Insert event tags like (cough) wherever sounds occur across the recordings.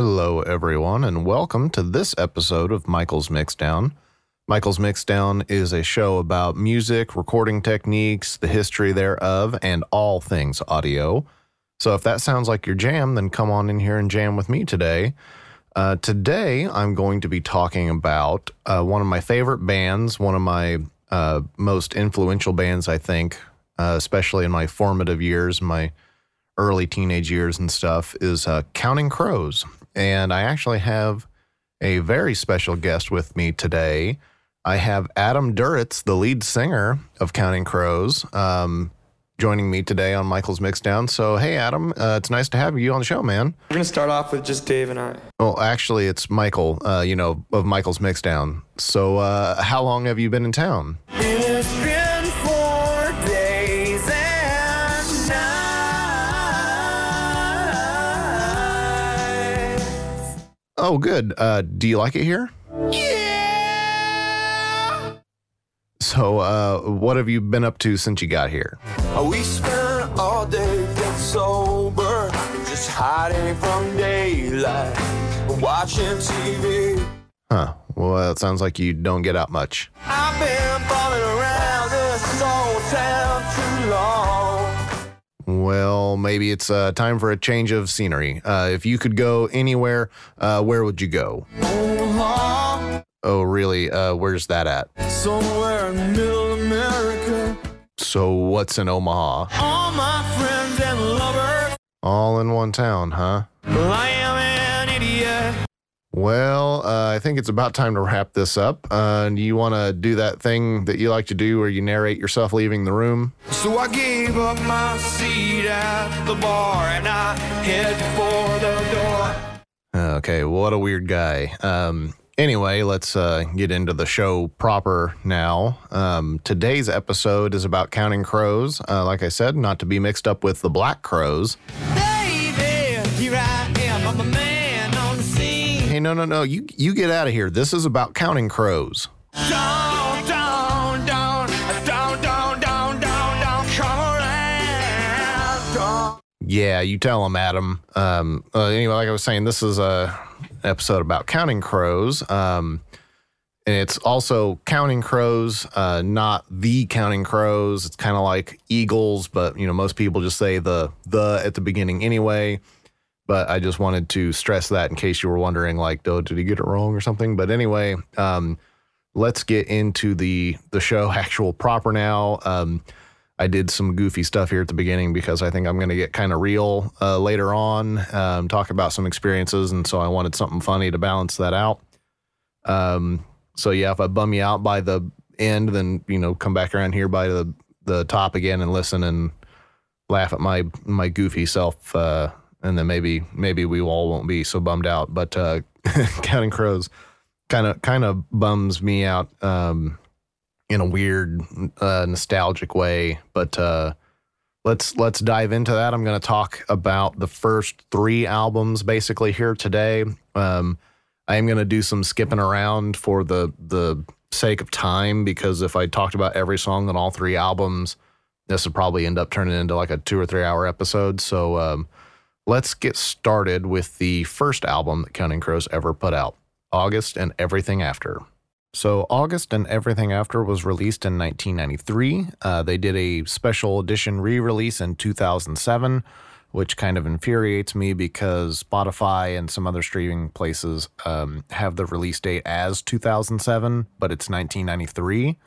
Hello, everyone, and welcome to this episode of Michael's Mixdown. Michael's Mixdown is a show about music, recording techniques, the history thereof, and all things audio. So if that sounds like your jam, then come on in here and jam with me today. Uh, today, I'm going to be talking about uh, one of my favorite bands, one of my uh, most influential bands, I think, uh, especially in my formative years, my early teenage years and stuff, is uh, Counting Crows. And I actually have a very special guest with me today. I have Adam Duritz, the lead singer of Counting Crows, um, joining me today on Michael's Mixdown. So, hey, Adam, uh, it's nice to have you on the show, man. We're gonna start off with just Dave and I. Well, actually, it's Michael, uh, you know, of Michael's Mixdown. So, uh, how long have you been in town? Oh, good. Uh, do you like it here? Yeah. So, uh, what have you been up to since you got here? We spent all day getting sober, just hiding from daylight, watching TV. Huh. Well, it sounds like you don't get out much. I've been falling around this old town. Well, maybe it's uh, time for a change of scenery. Uh, if you could go anywhere, uh, where would you go? Omaha, Oh, really? Uh, where's that at? somewhere in middle America. So, what's in Omaha? All my friends and lovers. All in one town, huh? Well, Well, uh, I think it's about time to wrap this up. Uh, do you want to do that thing that you like to do where you narrate yourself leaving the room? So I gave up my seat at the bar and I head for the door. Okay, what a weird guy. Um, anyway, let's uh, get into the show proper now. Um, today's episode is about counting crows. Uh, like I said, not to be mixed up with the Black Crowes. Baby, no, no, no, you you get out of here. This is about counting crows. Don't, don't, don't, don't, don't, don't come around. Don't. Yeah, you tell them, Adam. Um, uh, anyway, like I was saying, this is a episode about counting crows. Um, and it's also counting crows, uh, not the counting crows. It's kind of like eagles, but you know most people just say the the at the beginning anyway. But I just wanted to stress that in case you were wondering, like, oh, did he get it wrong or something? But anyway, um, let's get into the the show (laughs) actual proper now. Um, I did some goofy stuff here at the beginning because I think I'm going to get kind of real uh, later on, um, talk about some experiences, and so I wanted something funny to balance that out. Um, so yeah, if I bum you out by the end, then you know come back around here by the the top again and listen and laugh at my my goofy self, uh, and then maybe maybe we all won't be so bummed out. But uh, (laughs) counting crows kind of kind of bums me out. Um, in a weird uh, nostalgic way but uh, let's let's dive into that i'm going to talk about the first three albums basically here today um, i am going to do some skipping around for the the sake of time because if i talked about every song on all three albums this would probably end up turning into like a two or three hour episode so um, let's get started with the first album that counting crows ever put out august and everything after so, August and Everything After was released in 1993. Uh, they did a special edition re release in 2007, which kind of infuriates me because Spotify and some other streaming places um, have the release date as 2007, but it's 1993.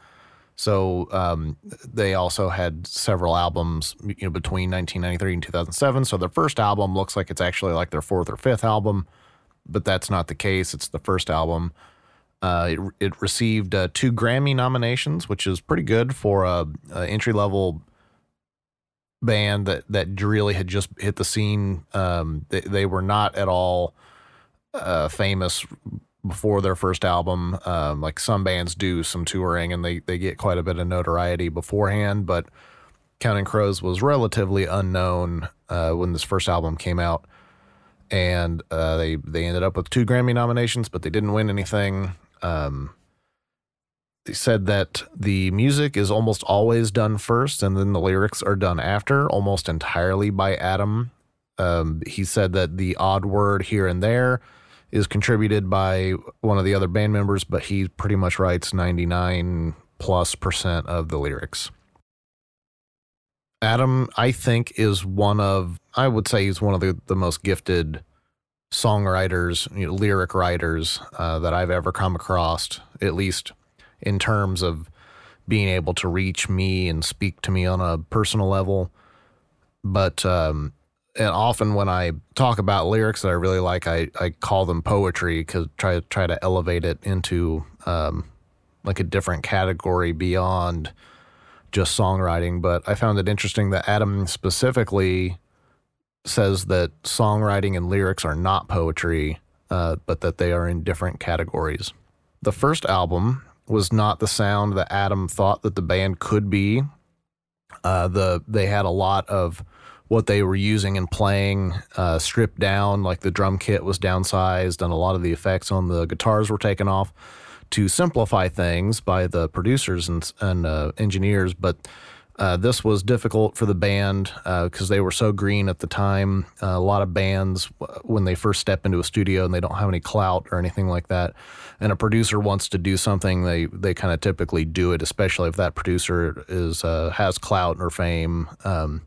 So um, they also had several albums, you know, between 1993 and 2007. So their first album looks like it's actually like their fourth or fifth album, but that's not the case. It's the first album. Uh, it, it received uh, two Grammy nominations, which is pretty good for a, a entry level band that that really had just hit the scene. Um, they, they were not at all uh, famous before their first album. Um, like some bands do some touring and they they get quite a bit of notoriety beforehand, but Counting Crows was relatively unknown uh, when this first album came out. And uh, they they ended up with two Grammy nominations, but they didn't win anything um, they said that the music is almost always done first and then the lyrics are done after, almost entirely by Adam. Um, he said that the odd word here and there is contributed by one of the other band members, but he pretty much writes 99 plus percent of the lyrics. Adam, I think, is one of, I would say he's one of the, the most gifted songwriters, you know, lyric writers uh, that I've ever come across, at least in terms of being able to reach me and speak to me on a personal level. But um, and often when I talk about lyrics that I really like, I, I call them poetry because try try to elevate it into um, like a different category beyond just songwriting. But I found it interesting that Adam specifically says that songwriting and lyrics are not poetry, uh, but that they are in different categories. The first album was not the sound that Adam thought that the band could be. Uh, the they had a lot of what they were using and playing uh, stripped down, like the drum kit was downsized, and a lot of the effects on the guitars were taken off to simplify things by the producers and, and uh, engineers. But uh, this was difficult for the band because uh, they were so green at the time. Uh, a lot of bands, when they first step into a studio and they don't have any clout or anything like that, and a producer wants to do something, they they kind of typically do it, especially if that producer is uh, has clout or fame. Um,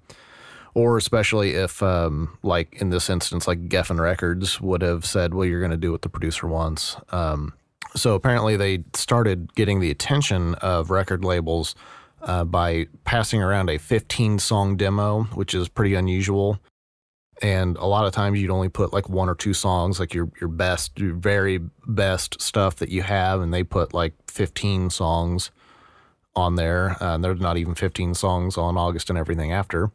or especially if, um, like in this instance, like Geffen Records would have said, "Well, you're going to do what the producer wants." Um, so apparently, they started getting the attention of record labels uh, by passing around a 15 song demo, which is pretty unusual. And a lot of times you'd only put like one or two songs, like your your best, your very best stuff that you have, and they put like 15 songs on there. Uh, and there's not even 15 songs on August and everything after.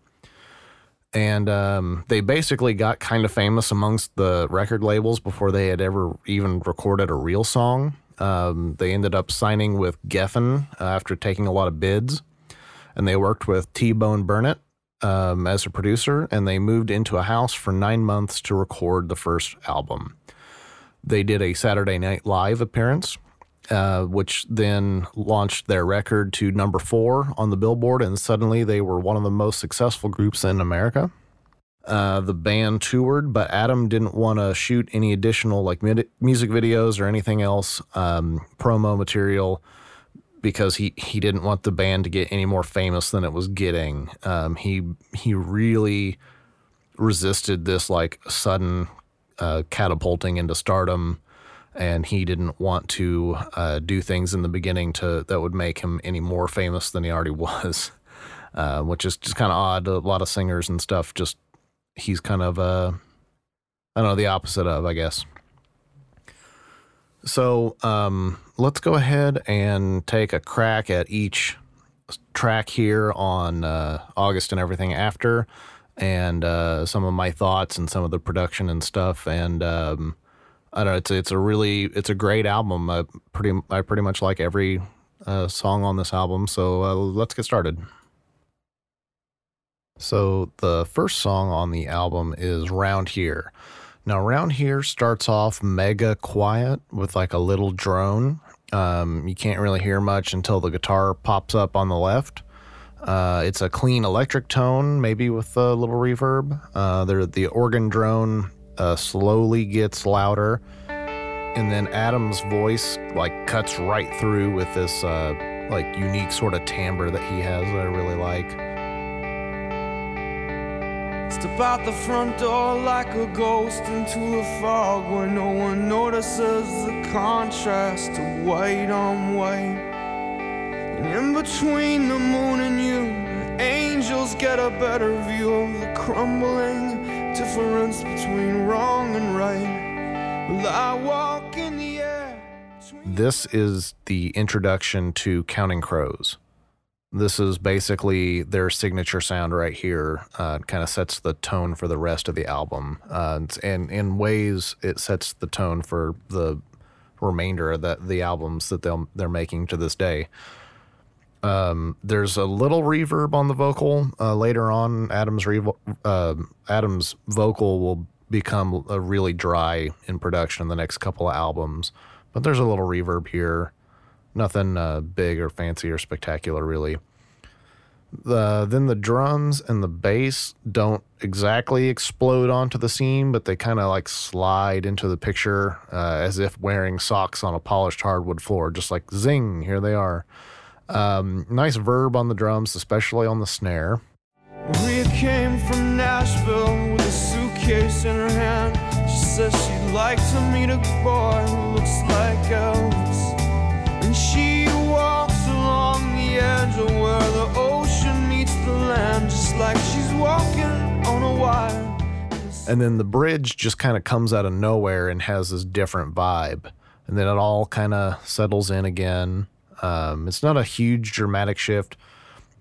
And um, they basically got kind of famous amongst the record labels before they had ever even recorded a real song. Um, they ended up signing with Geffen uh, after taking a lot of bids, and they worked with T Bone Burnett um, as a producer, and they moved into a house for nine months to record the first album. They did a Saturday Night Live appearance, uh, which then launched their record to number four on the Billboard, and suddenly they were one of the most successful groups in America. Uh, the band toured, but Adam didn't want to shoot any additional like music videos or anything else, um, promo material, because he he didn't want the band to get any more famous than it was getting. Um, he he really resisted this like sudden uh, catapulting into stardom, and he didn't want to uh, do things in the beginning to that would make him any more famous than he already (laughs) was. Uh, which is just kind of odd. A lot of singers and stuff just he's kind of uh I don't know the opposite of, I guess. So um, let's go ahead and take a crack at each track here on uh, August and everything after, and uh, some of my thoughts and some of the production and stuff. And um, I don't know, it's it's a really it's a great album. I pretty I pretty much like every uh, song on this album. So uh, let's get started. So the first song on the album is Round Here. Now, Round Here starts off mega quiet with like a little drone. Um, you can't really hear much until the guitar pops up on the left. Uh, it's a clean electric tone, maybe with a little reverb. Uh, the organ drone uh, slowly gets louder, and then Adam's voice like cuts right through with this uh, like unique sort of timbre that he has that I really like. Step out the front door like a ghost into the fog where no one notices the contrast of white on white. And in between the moon and you, angels get a better view of the crumbling difference between wrong and right. Well, I walk in the air. This is the introduction to Counting Crows. This is basically their signature sound right here. Uh, kind of sets the tone for the rest of the album, uh, and in ways it sets the tone for the remainder of the, the albums that they'll they're making to this day. Um, there's a little reverb on the vocal uh, later on. Adam's re- uh, Adam's vocal will become a really dry in production in the next couple of albums, but there's a little reverb here. Nothing uh, big or fancy or spectacular, really. The then the drums and the bass don't exactly explode onto the scene, but they kind of like slide into the picture uh, as if wearing socks on a polished hardwood floor, just like zing, here they are. Um, nice verb on the drums, especially on the snare. Maria came from Nashville with a suitcase in her hand. She says she'd like to meet a boy who looks like Elvis. And she walks along the edge of where the ocean meets the land, just like she's walking on a wire. And then the bridge just kind of comes out of nowhere and has this different vibe. And then it all kind of settles in again. Um, it's not a huge dramatic shift,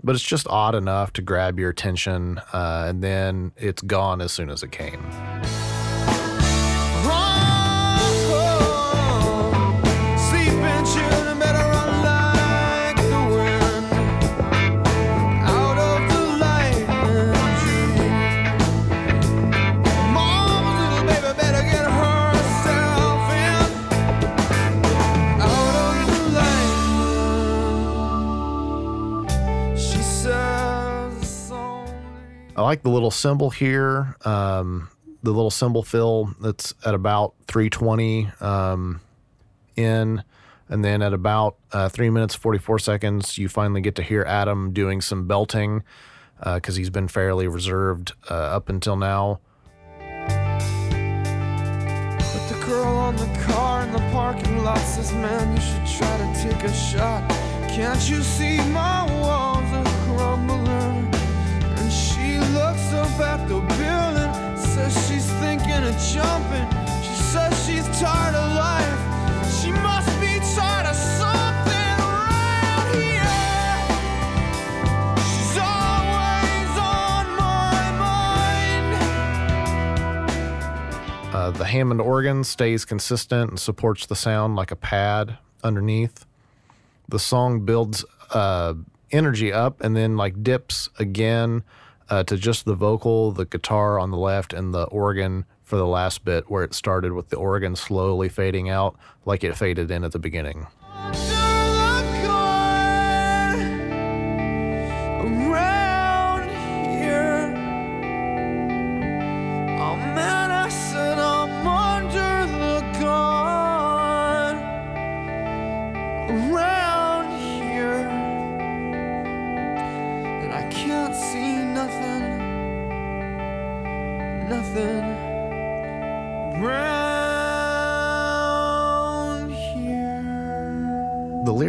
but it's just odd enough to grab your attention. Uh, and then it's gone as soon as it came. I like the little cymbal here, um, the little cymbal fill that's at about 320 um, in. And then at about uh, three minutes, 44 seconds, you finally get to hear Adam doing some belting because he's been fairly reserved uh, up until now. The girl on the car in the parking lot says, Man, you should try to take a shot. Can't you see my walls at the building, says she's thinking of jumping. She says she's tired of life. She must be tired of something around here. She's always on my mind. Uh, the Hammond organ stays consistent and supports the sound like a pad underneath. The song builds uh, energy up and then like dips again uh, to just the vocal, the guitar on the left, and the organ for the last bit where it started with the organ slowly fading out like it faded in at the beginning.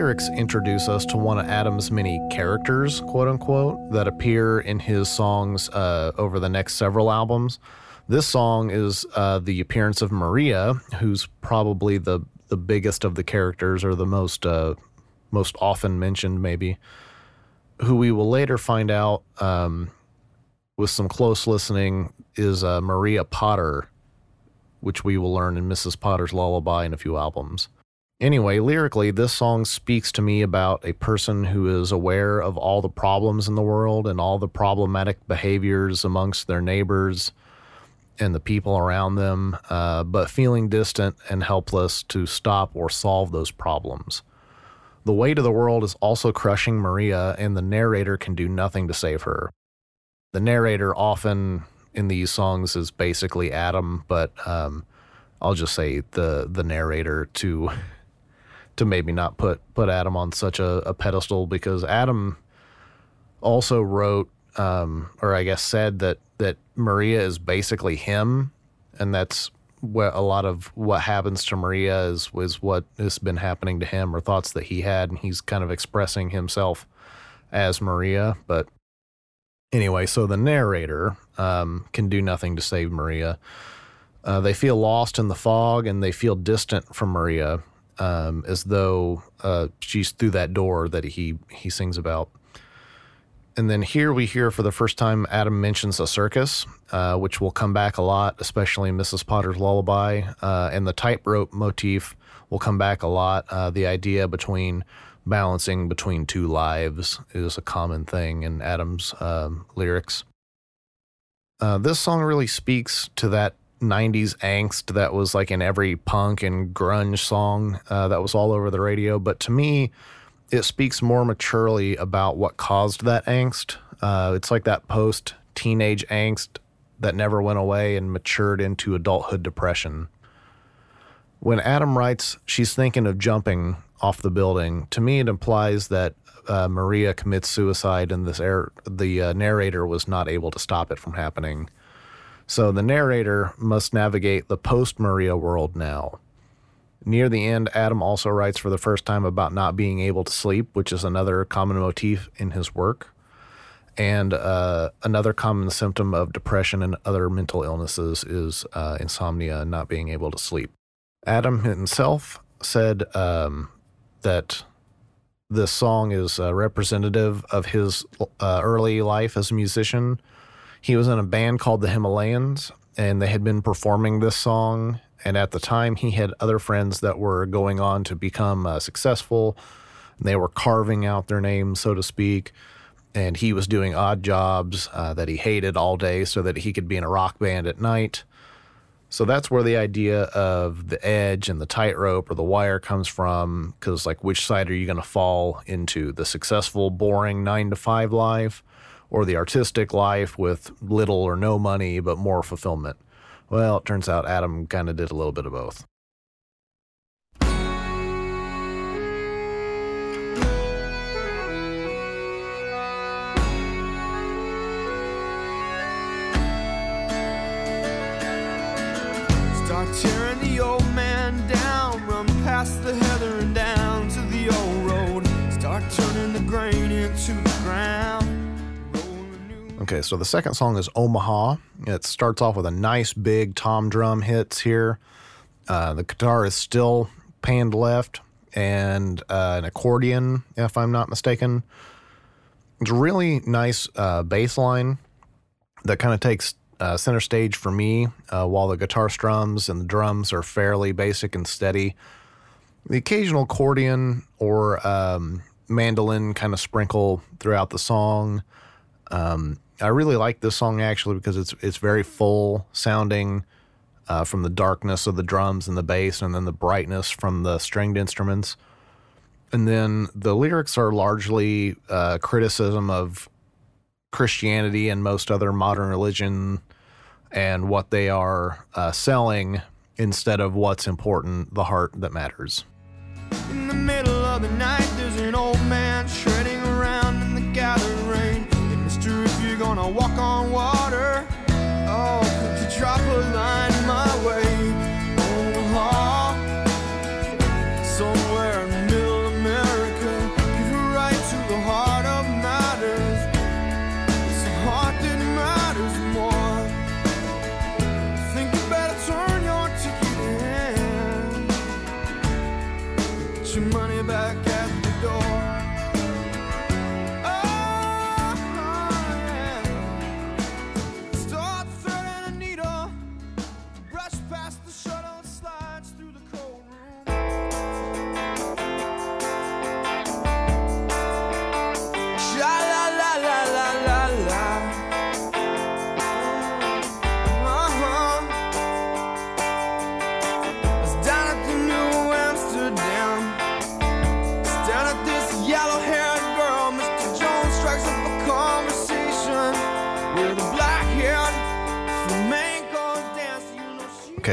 Lyrics introduce us to one of Adam's many characters, quote unquote, that appear in his songs uh, over the next several albums. This song is uh, the appearance of Maria, who's probably the the biggest of the characters or the most uh, most often mentioned, maybe. Who we will later find out um, with some close listening is uh, Maria Potter, which we will learn in Mrs. Potter's Lullaby in a few albums. Anyway, lyrically, this song speaks to me about a person who is aware of all the problems in the world and all the problematic behaviors amongst their neighbors and the people around them, uh, but feeling distant and helpless to stop or solve those problems. The weight of the world is also crushing Maria, and the narrator can do nothing to save her. The narrator often in these songs is basically Adam, but um, I'll just say the the narrator to to maybe not put put Adam on such a, a pedestal because Adam also wrote um, or I guess said that that Maria is basically him, and that's what a lot of what happens to Maria is was what has been happening to him or thoughts that he had, and he's kind of expressing himself as Maria. But anyway, so the narrator um, can do nothing to save Maria. Uh, they feel lost in the fog and they feel distant from Maria, um, as though uh, she's through that door that he he sings about. And then here we hear for the first time Adam mentions a circus, uh, which will come back a lot, especially in Mrs. Potter's Lullaby. Uh, and the tightrope motif will come back a lot. Uh, the idea between balancing between two lives is a common thing in Adam's um, lyrics. Uh, this song really speaks to that 90s angst that was like in every punk and grunge song uh, that was all over the radio. But to me, it speaks more maturely about what caused that angst. Uh, it's like that post teenage angst that never went away and matured into adulthood depression. When Adam writes, she's thinking of jumping off the building, to me it implies that uh, Maria commits suicide and this air, the uh, narrator was not able to stop it from happening. So the narrator must navigate the post Maria world now. Near the end, Adam also writes for the first time about not being able to sleep, which is another common motif in his work, and uh, another common symptom of depression and other mental illnesses is uh, insomnia and not being able to sleep. Adam himself said um, that this song is uh, representative of his uh, early life as a musician. He was in a band called the Himalayans, and they had been performing this song. And at the time, he had other friends that were going on to become uh, successful. They were carving out their names, so to speak. And he was doing odd jobs uh, that he hated all day so that he could be in a rock band at night. So that's where the idea of the edge and the tightrope or the wire comes from. Because, like, which side are you going to fall into? The successful, boring nine to five life or the artistic life with little or no money but more fulfillment? Well, it turns out Adam kind of did a little bit of both. Start tearing the old man down, run past the heather and down to the old road. Start turning the grain into the ground. Okay, so the second song is Omaha. It starts off with a nice big tom drum hits here. Uh, the guitar is still panned left and uh, an accordion, if I'm not mistaken. It's a really nice uh, bass line that kind of takes uh, center stage for me uh, while the guitar strums and the drums are fairly basic and steady. The occasional accordion or um, mandolin kind of sprinkle throughout the song. Um, I really like this song actually because it's it's very full sounding uh, from the darkness of the drums and the bass, and then the brightness from the stringed instruments. And then the lyrics are largely uh, criticism of Christianity and most other modern religion and what they are uh, selling instead of what's important, the heart that matters. Gonna walk on water,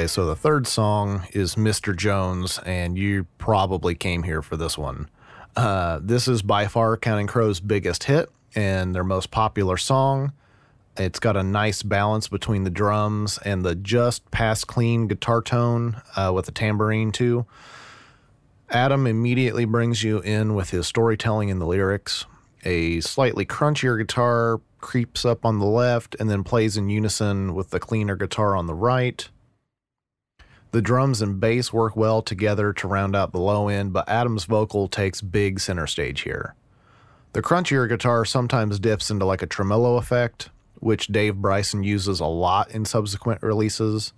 Okay, so the third song is Mr. Jones, and you probably came here for this one. Uh, this is by far Counting Crow's biggest hit and their most popular song. It's got a nice balance between the drums and the just past clean guitar tone uh, with the tambourine, too. Adam immediately brings you in with his storytelling in the lyrics. A slightly crunchier guitar creeps up on the left and then plays in unison with the cleaner guitar on the right. The drums and bass work well together to round out the low end, but Adam's vocal takes big center stage here. The crunchier guitar sometimes dips into like a tremolo effect, which Dave Bryson uses a lot in subsequent releases.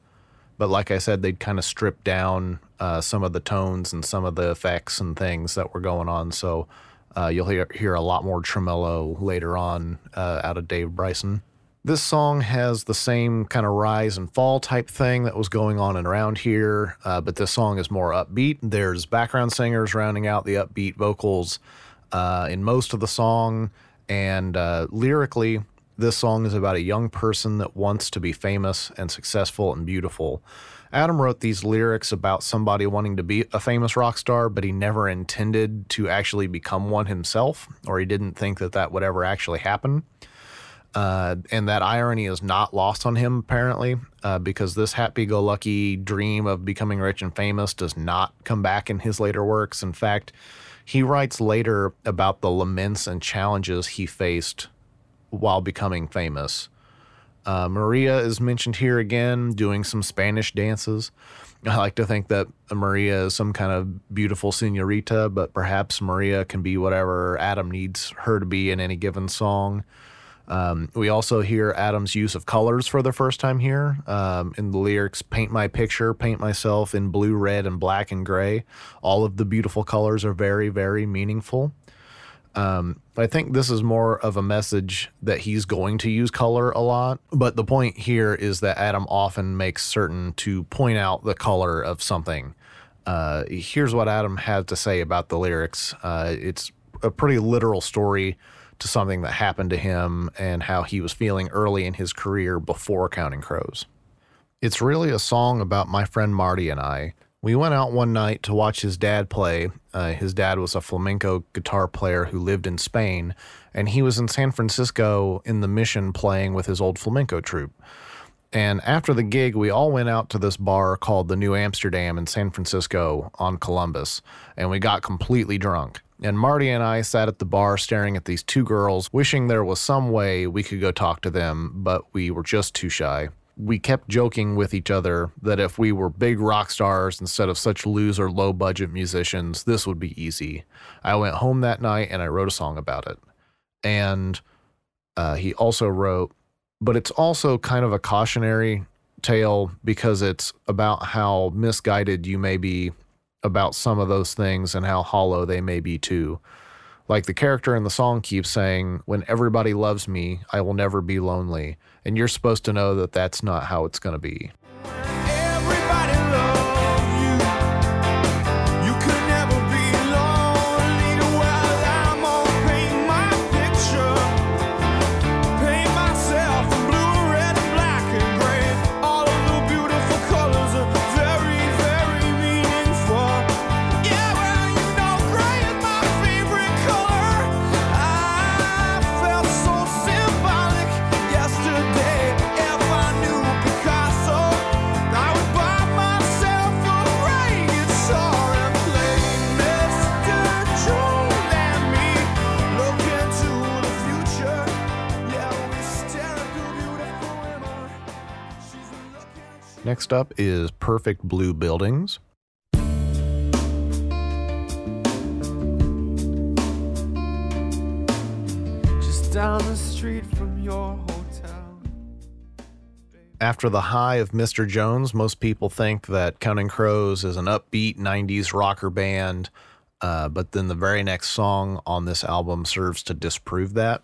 But like I said, they'd kind of strip down uh, some of the tones and some of the effects and things that were going on. So uh, you'll hear, hear a lot more tremolo later on uh, out of Dave Bryson. This song has the same kind of rise and fall type thing that was going on and around here, uh, but this song is more upbeat. There's background singers rounding out the upbeat vocals, uh, in most of the song. And uh, lyrically, this song is about a young person that wants to be famous and successful and beautiful. Adam wrote these lyrics about somebody wanting to be a famous rock star, but he never intended to actually become one himself, or he didn't think that that would ever actually happen. Uh, and that irony is not lost on him, apparently, uh, because this happy go lucky dream of becoming rich and famous does not come back in his later works. In fact, he writes later about the laments and challenges he faced while becoming famous. Uh, Maria is mentioned here again, doing some Spanish dances. I like to think that Maria is some kind of beautiful senorita, but perhaps Maria can be whatever Adam needs her to be in any given song. Um, we also hear Adam's use of colors for the first time here um, in the lyrics Paint my picture, paint myself in blue, red, and black and gray. All of the beautiful colors are very, very meaningful. Um, I think this is more of a message that he's going to use color a lot. But the point here is that Adam often makes certain to point out the color of something. Uh, here's what Adam had to say about the lyrics. Uh, it's a pretty literal story to something that happened to him and how he was feeling early in his career before Counting Crows. It's really a song about my friend Marty and I. We went out one night to watch his dad play. Uh, his dad was a flamenco guitar player who lived in Spain, and he was in San Francisco in the mission playing with his old flamenco troupe. And after the gig, we all went out to this bar called the New Amsterdam in San Francisco on Columbus, and we got completely drunk. And Marty and I sat at the bar staring at these two girls, wishing there was some way we could go talk to them, but we were just too shy. We kept joking with each other that if we were big rock stars instead of such loser, low budget musicians, this would be easy. I went home that night and I wrote a song about it. And uh, he also wrote, but it's also kind of a cautionary tale because it's about how misguided you may be about some of those things and how hollow they may be too. Like the character in the song keeps saying, When everybody loves me, I will never be lonely. And you're supposed to know that that's not how it's going to be. Next up is Perfect Blue Buildings. Just down the street from your hotel. After the high of Mr. Jones, most people think that Counting Crows is an upbeat 90s rocker band, uh, but then the very next song on this album serves to disprove that.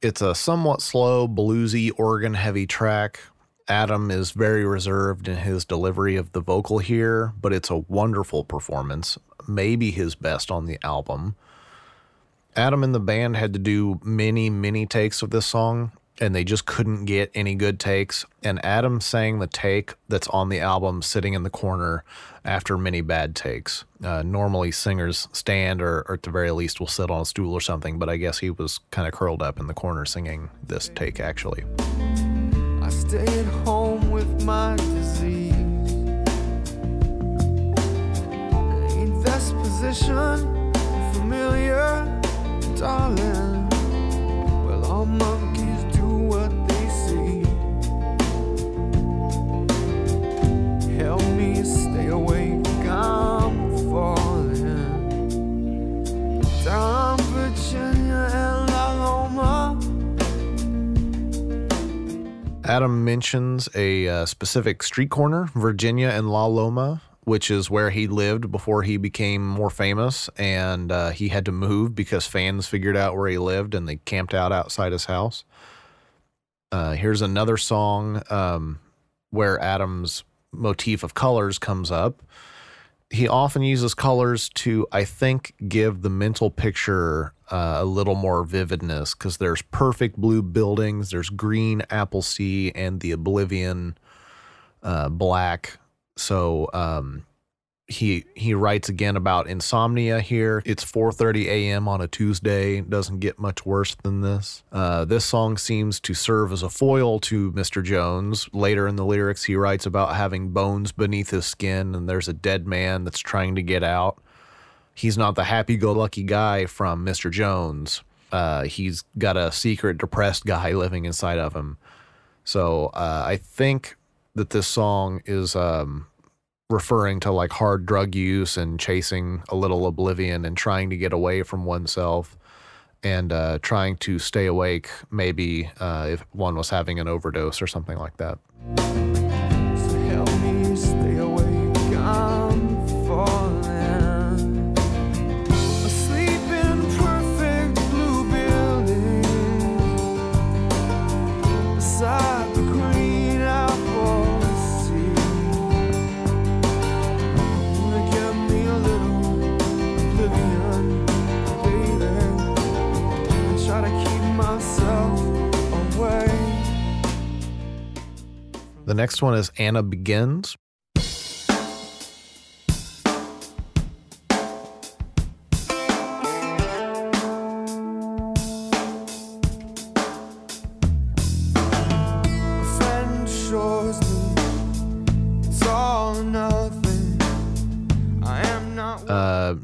It's a somewhat slow, bluesy, organ heavy track. Adam is very reserved in his delivery of the vocal here, but it's a wonderful performance, maybe his best on the album. Adam and the band had to do many, many takes of this song, and they just couldn't get any good takes. And Adam sang the take that's on the album sitting in the corner after many bad takes. Uh, normally, singers stand or, or at the very least will sit on a stool or something, but I guess he was kind of curled up in the corner singing this take actually. I stay at home with my disease. Ain't this position familiar, darling? Well, all monkeys Adam mentions a uh, specific street corner, Virginia and La Loma, which is where he lived before he became more famous. And uh, he had to move because fans figured out where he lived and they camped out outside his house. Uh, here's another song um, where Adam's motif of colors comes up. he often uses colors to, I think, give the mental picture uh, a little more vividness because there's perfect blue buildings, there's green apple sea, and the oblivion uh, black. So um, he he writes again about insomnia here. It's 4:30 a.m. on a Tuesday. Doesn't get much worse than this. Uh, this song seems to serve as a foil to Mr. Jones. Later in the lyrics, he writes about having bones beneath his skin, and there's a dead man that's trying to get out. He's not the happy-go-lucky guy from Mr. Jones. Uh, he's got a secret, depressed guy living inside of him. So uh, I think that this song is um, referring to like hard drug use and chasing a little oblivion and trying to get away from oneself and uh, trying to stay awake, maybe uh, if one was having an overdose or something like that. The next one is Anna Begins.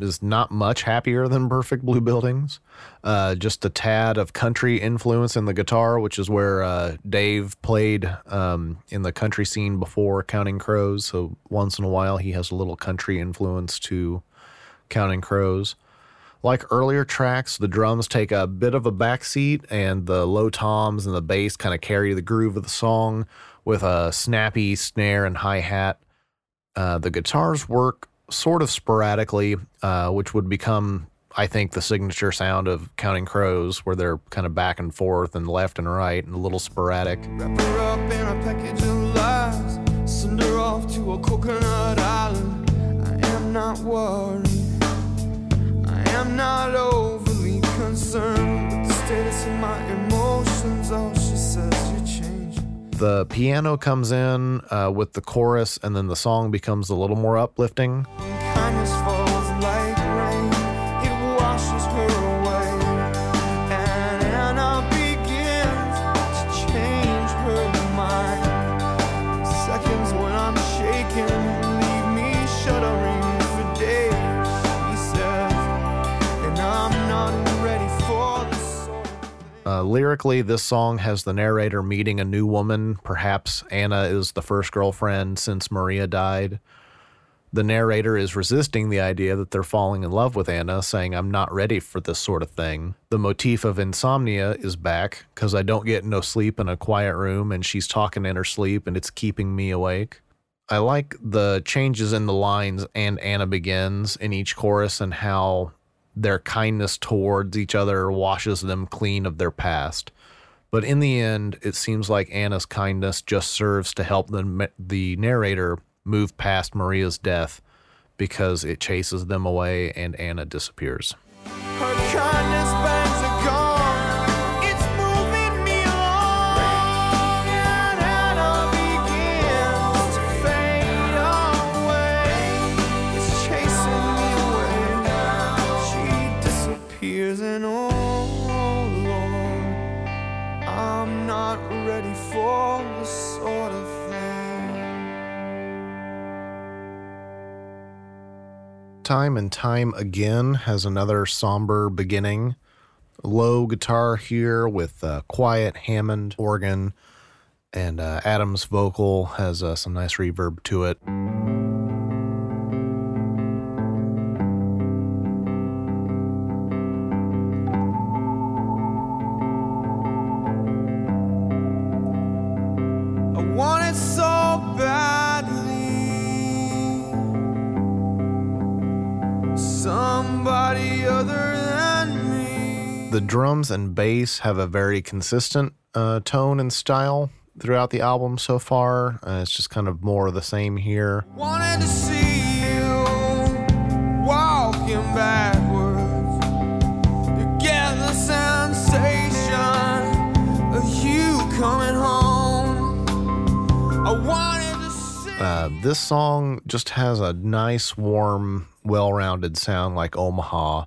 Is not much happier than Perfect Blue Buildings. Uh, just a tad of country influence in the guitar, which is where uh, Dave played um, in the country scene before Counting Crows. So once in a while, he has a little country influence to Counting Crows. Like earlier tracks, the drums take a bit of a backseat, and the low toms and the bass kind of carry the groove of the song with a snappy snare and hi hat. Uh, the guitars work sort of sporadically, uh, which would become, I think, the signature sound of Counting Crows, where they're kind of back and forth and left and right and a little sporadic. Lies. I am not worried. I am not overly concerned with the status of my emotions. The piano comes in uh, with the chorus, and then the song becomes a little more uplifting. Lyrically, this song has the narrator meeting a new woman. Perhaps Anna is the first girlfriend since Maria died. The narrator is resisting the idea that they're falling in love with Anna, saying, I'm not ready for this sort of thing. The motif of insomnia is back because I don't get no sleep in a quiet room and she's talking in her sleep and it's keeping me awake. I like the changes in the lines and Anna begins in each chorus and how their kindness towards each other washes them clean of their past. But in the end, it seems like Anna's kindness just serves to help the, the narrator move past Maria's death because it chases them away and Anna disappears. Time and Time Again has another somber beginning. Low guitar here with uh, quiet Hammond organ, and uh, Adam's vocal has uh, some nice reverb to it. I want it so badly. somebody other than me. The drums and bass have a very consistent uh, tone and style throughout the album so far. Uh, it's just kind of more of the same here. Wanted to see you walking Uh, this song just has a nice warm well rounded sound like Omaha.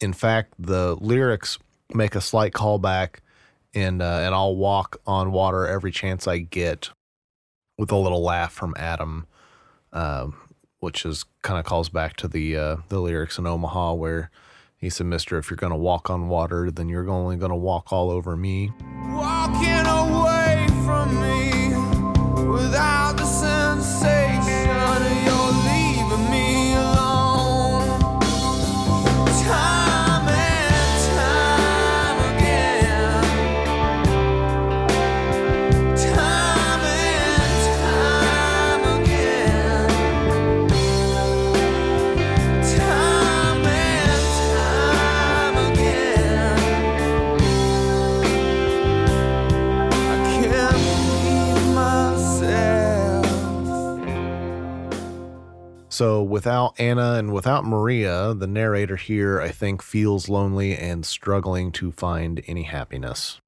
In fact, the lyrics make a slight callback, and, uh, and I'll walk on water every chance I get with a little laugh from Adam, uh, which is kind of calls back to the, uh, the lyrics in Omaha where he said, Mister, if you're going to walk on water, then you're only going to walk all over me. Walking away from me without So, without Anna and without Maria, the narrator here, I think, feels lonely and struggling to find any happiness.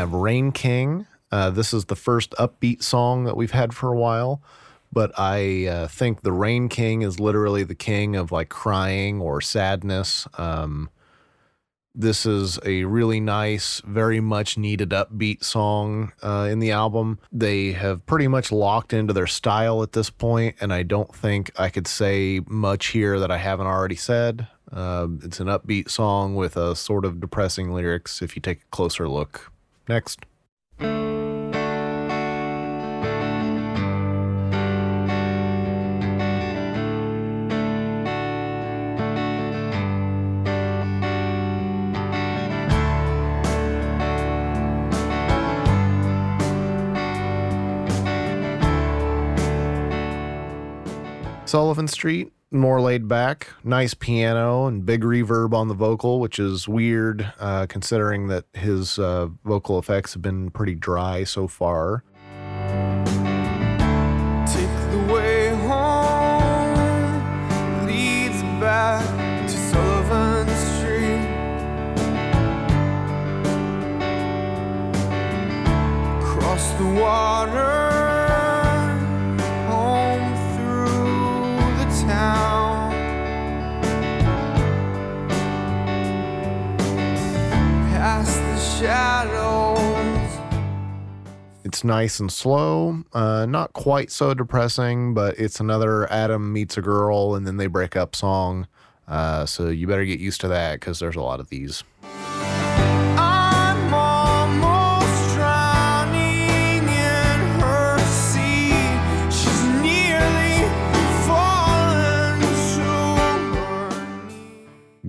Have Rain King. Uh, this is the first upbeat song that we've had for a while, but I uh, think the Rain King is literally the king of like crying or sadness. Um, this is a really nice, very much needed upbeat song uh, in the album. They have pretty much locked into their style at this point, and I don't think I could say much here that I haven't already said. Uh, it's an upbeat song with a sort of depressing lyrics if you take a closer look. Next. Sullivan Street, more laid back, nice piano and big reverb on the vocal, which is weird uh, considering that his uh, vocal effects have been pretty dry so far. The way shadows. It's nice and slow, uh, not quite so depressing, but it's another Adam meets a girl and then they break up song. Uh, so you better get used to that because there's a lot of these.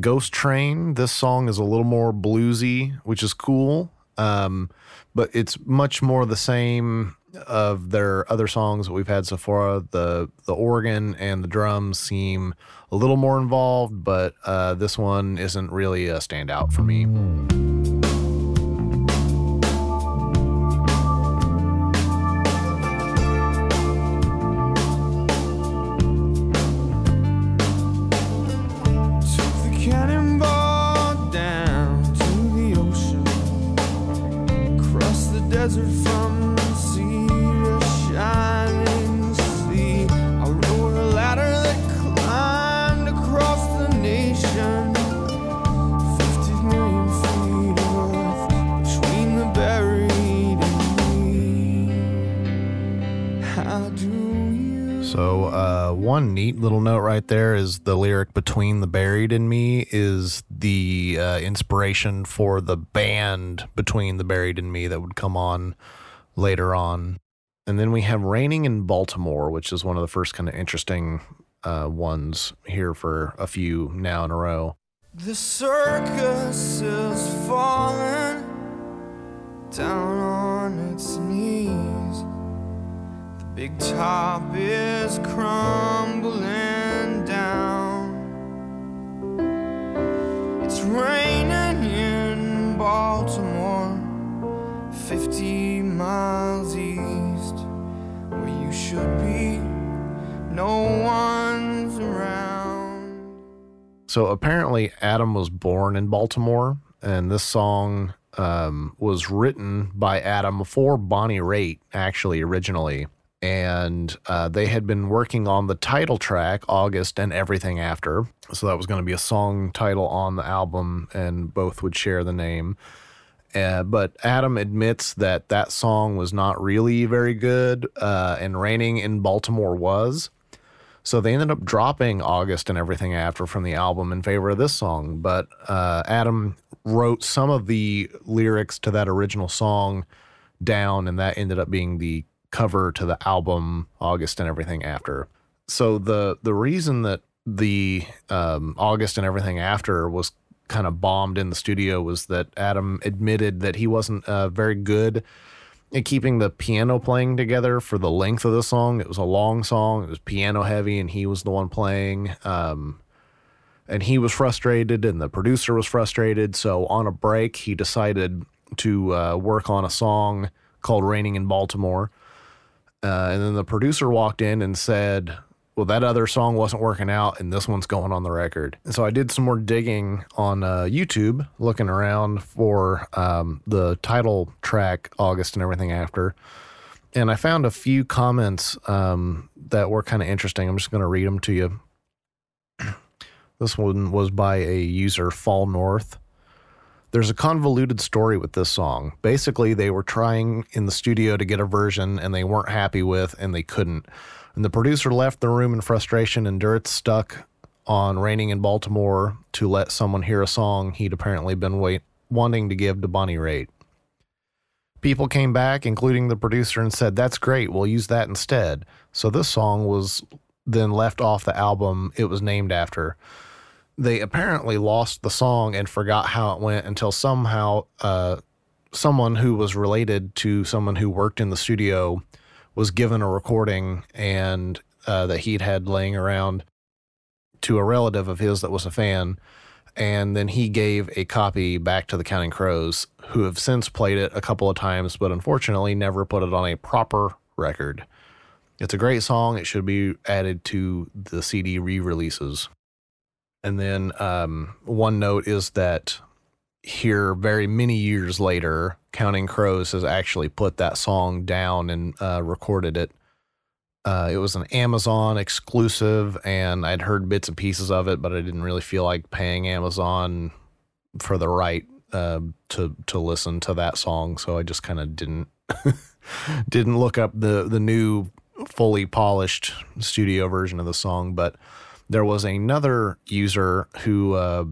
Ghost Train, this song is a little more bluesy, which is cool. Um, but it's much more the same of their other songs that we've had so far. The the organ and the drums seem a little more involved, but uh, this one isn't really a standout for me. So, uh, one neat little note right there is the lyric "Between the Buried and Me" is the uh, inspiration for the band "Between the Buried and Me" that would come on later on. And then we have "Raining in Baltimore," which is one of the first kind of interesting uh, ones here for a few now in a row. The circus is falling down on its knees. Big top is crumbling down. It's raining in Baltimore, 50 miles east, where you should be. No one's around. So apparently, Adam was born in Baltimore, and this song um, was written by Adam for Bonnie Raitt, actually, originally. And uh, they had been working on the title track, August and Everything After. So that was going to be a song title on the album, and both would share the name. Uh, but Adam admits that that song was not really very good, uh, and Raining in Baltimore was. So they ended up dropping August and everything after from the album in favor of this song. But uh, Adam wrote some of the lyrics to that original song down, and that ended up being the cover to the album August and everything after. So the the reason that the um, August and everything after was kind of bombed in the studio was that Adam admitted that he wasn't uh, very good at keeping the piano playing together for the length of the song. It was a long song. It was piano heavy, and he was the one playing. Um, and he was frustrated, and the producer was frustrated. So on a break, he decided to uh, work on a song called "Raining in Baltimore." Uh, and then the producer walked in and said, Well, that other song wasn't working out, and this one's going on the record. And so I did some more digging on uh, YouTube, looking around for um, the title track, August and everything after. And I found a few comments um, that were kind of interesting. I'm just going to read them to you. (clears throat) This one was by a user, Fall North. There's a convoluted story with this song. Basically, they were trying in the studio to get a version and they weren't happy with, and they couldn't. And the producer left the room in frustration, and Duritz stuck on Raining in Baltimore to let someone hear a song he'd apparently been wait- wanting to give to Bonnie Raitt. People came back, including the producer, and said, That's great, we'll use that instead. So this song was then left off the album it was named after they apparently lost the song and forgot how it went until somehow uh, someone who was related to someone who worked in the studio was given a recording and uh, that he'd had laying around to a relative of his that was a fan. And then he gave a copy back to the Counting Crows, who have since played it a couple of times, but unfortunately never put it on a proper record. It's a great song. It should be added to the CD re releases. And then um, one note is that here, very many years later, Counting Crows has actually put that song down and uh, recorded it. Uh, it was an Amazon exclusive, and I'd heard bits and pieces of it, but I didn't really feel like paying Amazon for the right uh, to to listen to that song, so I just kind of didn't (laughs) didn't look up the the new fully polished studio version of the song, but there was another user who uh,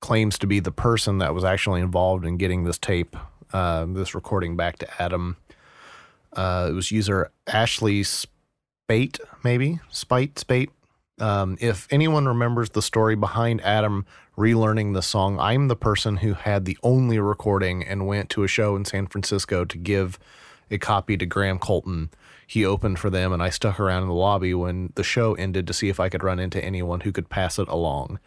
claims to be the person that was actually involved in getting this tape, uh, this recording back to Adam. Uh, it was user Ashley Spate, maybe Spite Spate. Um, if anyone remembers the story behind Adam relearning the song, I'm the person who had the only recording and went to a show in San Francisco to give a copy to Graham Colton he opened for them and I stuck around in the lobby when the show ended to see if I could run into anyone who could pass it along.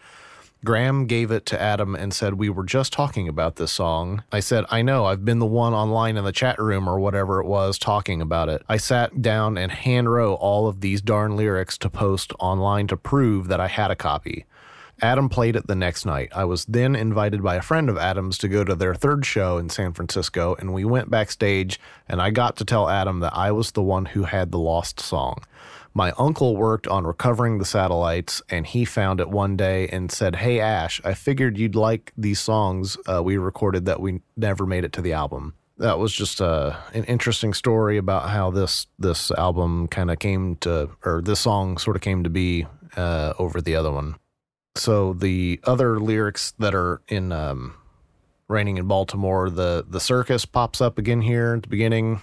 Graham gave it to Adam and said, We were just talking about this song. I said, I know, I've been the one online in the chat room or whatever it was talking about it. I sat down and hand wrote all of these darn lyrics to post online to prove that I had a copy. Adam played it the next night. I was then invited by a friend of Adam's to go to their third show in San Francisco, and we went backstage, and I got to tell Adam that I was the one who had the lost song. My uncle worked on recovering the satellites, and he found it one day and said, Hey, Ash, I figured you'd like these songs uh, we recorded that we never made it to the album. That was just uh, an interesting story about how this this album kind of came to, or this song sort of came to be uh, over the other one so the other lyrics that are in um, "Raining in Baltimore," the the circus pops up again here at the beginning.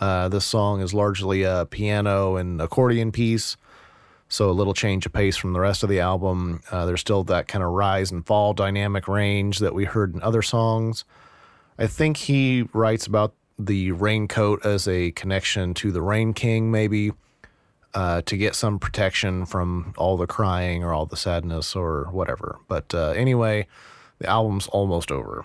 Uh, this song is largely a piano and accordion piece, so a little change of pace from the rest of the album. Uh, there's still that kind of rise and fall dynamic range that we heard in other songs. I think he writes about the raincoat as a connection to the Rain King, maybe uh, to get some protection from all the crying or all the sadness or whatever. But uh, anyway, The album's almost over.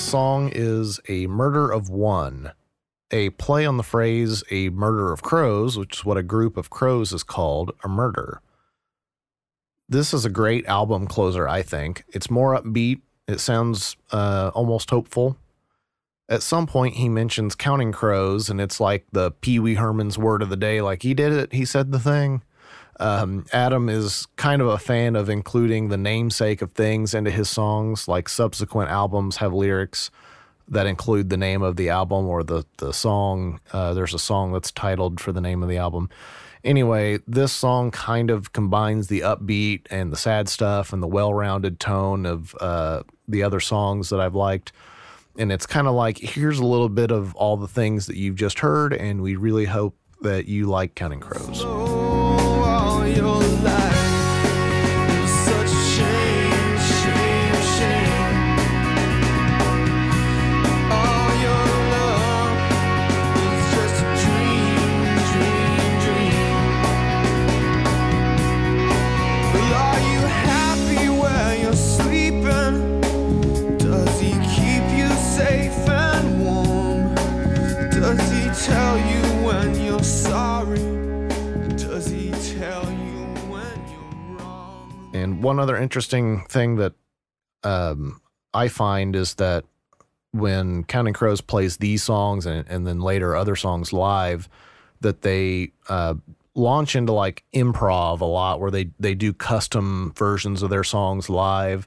Last song is A Murder of One, a play on the phrase a murder of crows, which is what a group of crows is called, a murder. This is a great album closer, I think. It's more upbeat, it sounds uh, almost hopeful. At some point, he mentions counting crows, and it's like the Pee Wee Herman's word of the day, like he did it, he said the thing. Um, Adam is kind of a fan of including the namesake of things into his songs, like subsequent albums have lyrics that include the name of the album or the, the song. Uh, there's a song that's titled for the name of the album. Anyway, this song kind of combines the upbeat and the sad stuff and the well rounded tone of uh, the other songs that I've liked. And it's kind of like, here's a little bit of all the things that you've just heard, and we really hope that you like Counting Crows. Your life. One other interesting thing that um, I find is that when Counting Crows plays these songs and, and then later other songs live, that they uh, launch into like improv a lot, where they they do custom versions of their songs live.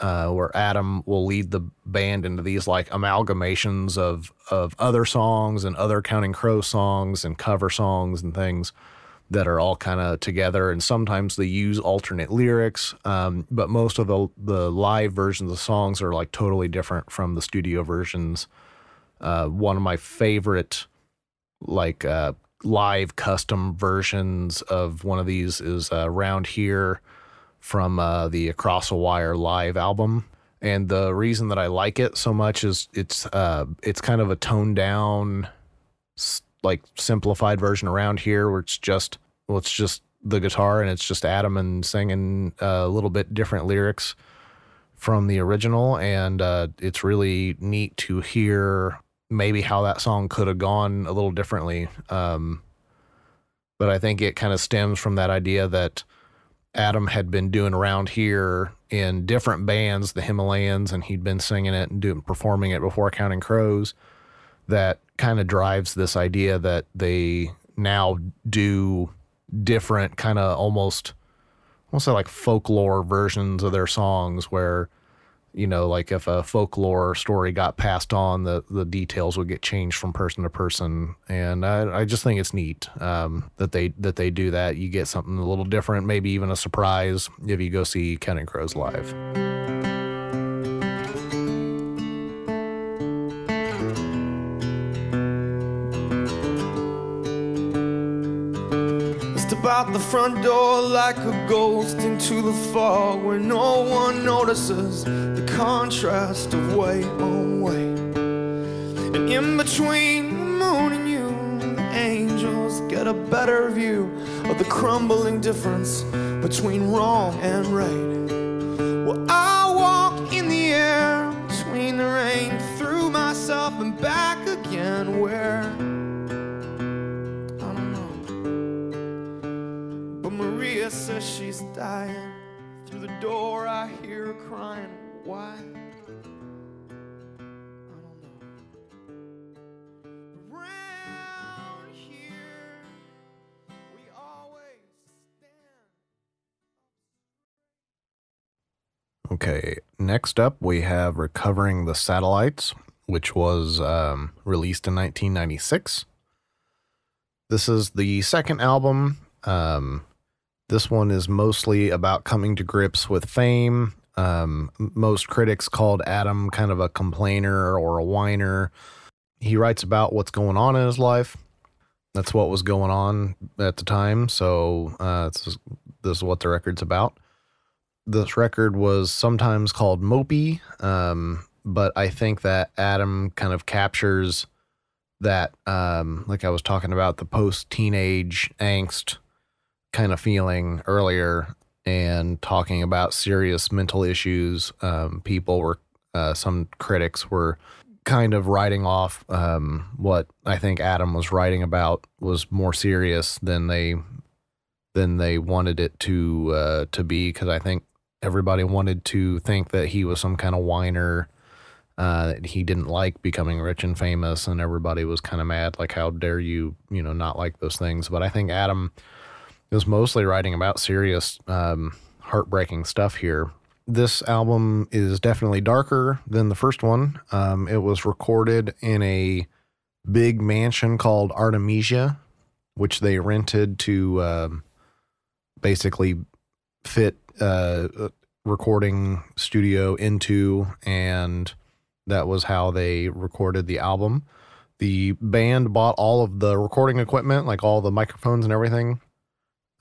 Uh, where Adam will lead the band into these like amalgamations of of other songs and other Counting Crows songs and cover songs and things that are all kind of together and sometimes they use alternate lyrics um, but most of the the live versions of songs are like totally different from the studio versions. Uh, one of my favorite like uh, live custom versions of one of these is uh, here from uh, the across a wire live album. And the reason that i like it so much is it's uh, it's kind of a toned down like simplified version around here where it's just well it's just the guitar and it's just adam and singing uh, a little bit different lyrics from the original. And uh, it's really neat to hear maybe how that song could have gone a little differently. Um, but i think it kind of stems from that idea that adam had been doing around here in different bands the himalayans and he'd been singing it and doing performing it before counting crows that kind of drives this idea that they now do different kind of almost I say like folklore versions of their songs where you know like if a folklore story got passed on the the details would get changed from person to person. And I, I just think it's neat um, that they that they do that. You get something a little different maybe even a surprise if you go see Counting Crows live out the front door like a ghost into the fog where no one notices the contrast of weight on weight. And in between the moon and you, the angels get a better view of the crumbling difference between wrong and right. Well, I walk in the air between the rain, through myself and back again. Where? Maria says she's dying. Through the door, I hear her crying. Why? Okay, next up we have Recovering the Satellites, which was um, released in 1996. This is the second album. Um, this one is mostly about coming to grips with fame. Um, most critics called Adam kind of a complainer or a whiner. He writes about what's going on in his life. that's what was going on at the time. So uh, this, is, what the record's about. This record was sometimes called Mopey, um, but I think that Adam kind of captures that, um, like I was talking about, the post teenage angst kind of feeling earlier and talking about serious mental issues. Um, people were, uh, some critics were kind of writing off um, what I think Adam was writing about was more serious than they than they wanted it to uh, to be because I think everybody wanted to think that he was some kind of whiner uh, that he didn't like becoming rich and famous and everybody was kind of mad like how dare you you know not like those things but I think Adam was mostly writing about serious um, heartbreaking stuff here this album is definitely darker than the first one. Um, it was recorded in a big mansion called Artemisia, which they rented to um, basically fit uh, a recording studio into, and that was how they recorded the album. The band bought all of the recording equipment, like all the microphones and everything,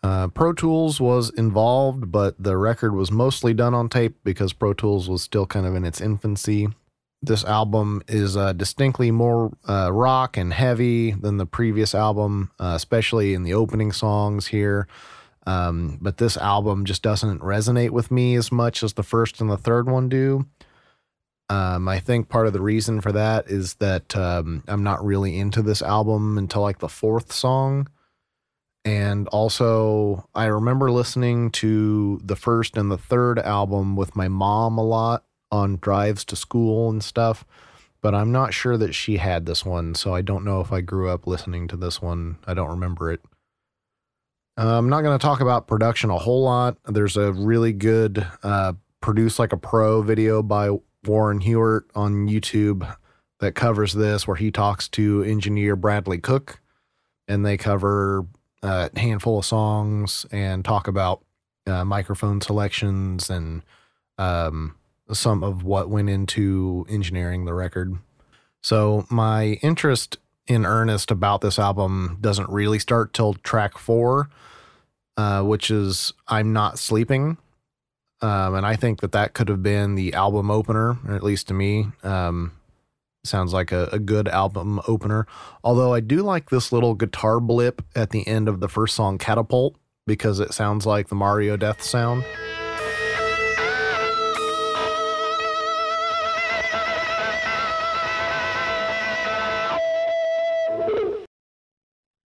uh, Pro Tools was involved, but the record was mostly done on tape because Pro Tools was still kind of in its infancy. This album is uh, distinctly more uh, rock and heavy than the previous album, uh, especially in the opening songs here. Um, but this album just doesn't resonate with me as much as the first and the third one do. Um, I think part of the reason for that is that um, I'm not really into this album until like the fourth song. And also, I remember listening to the first and the third album with my mom a lot on drives to school and stuff, but I'm not sure that she had this one. So I don't know if I grew up listening to this one. I don't remember it. Uh, I'm not going to talk about production a whole lot. There's a really good uh, Produce Like a Pro video by Warren Huart on YouTube that covers this, where he talks to engineer Bradley Cook and they cover a handful of songs and talk about uh, microphone selections and um, some of what went into engineering the record. So my interest in earnest about this album doesn't really start till track four, uh, which is "I'm Not Sleeping," um, and I think that that could have been the album opener, or at least to me. Um, sounds like a, a, good album opener. Although I do like this little guitar blip at the end of the first song, Catapult, because it sounds like the Mario Death sound.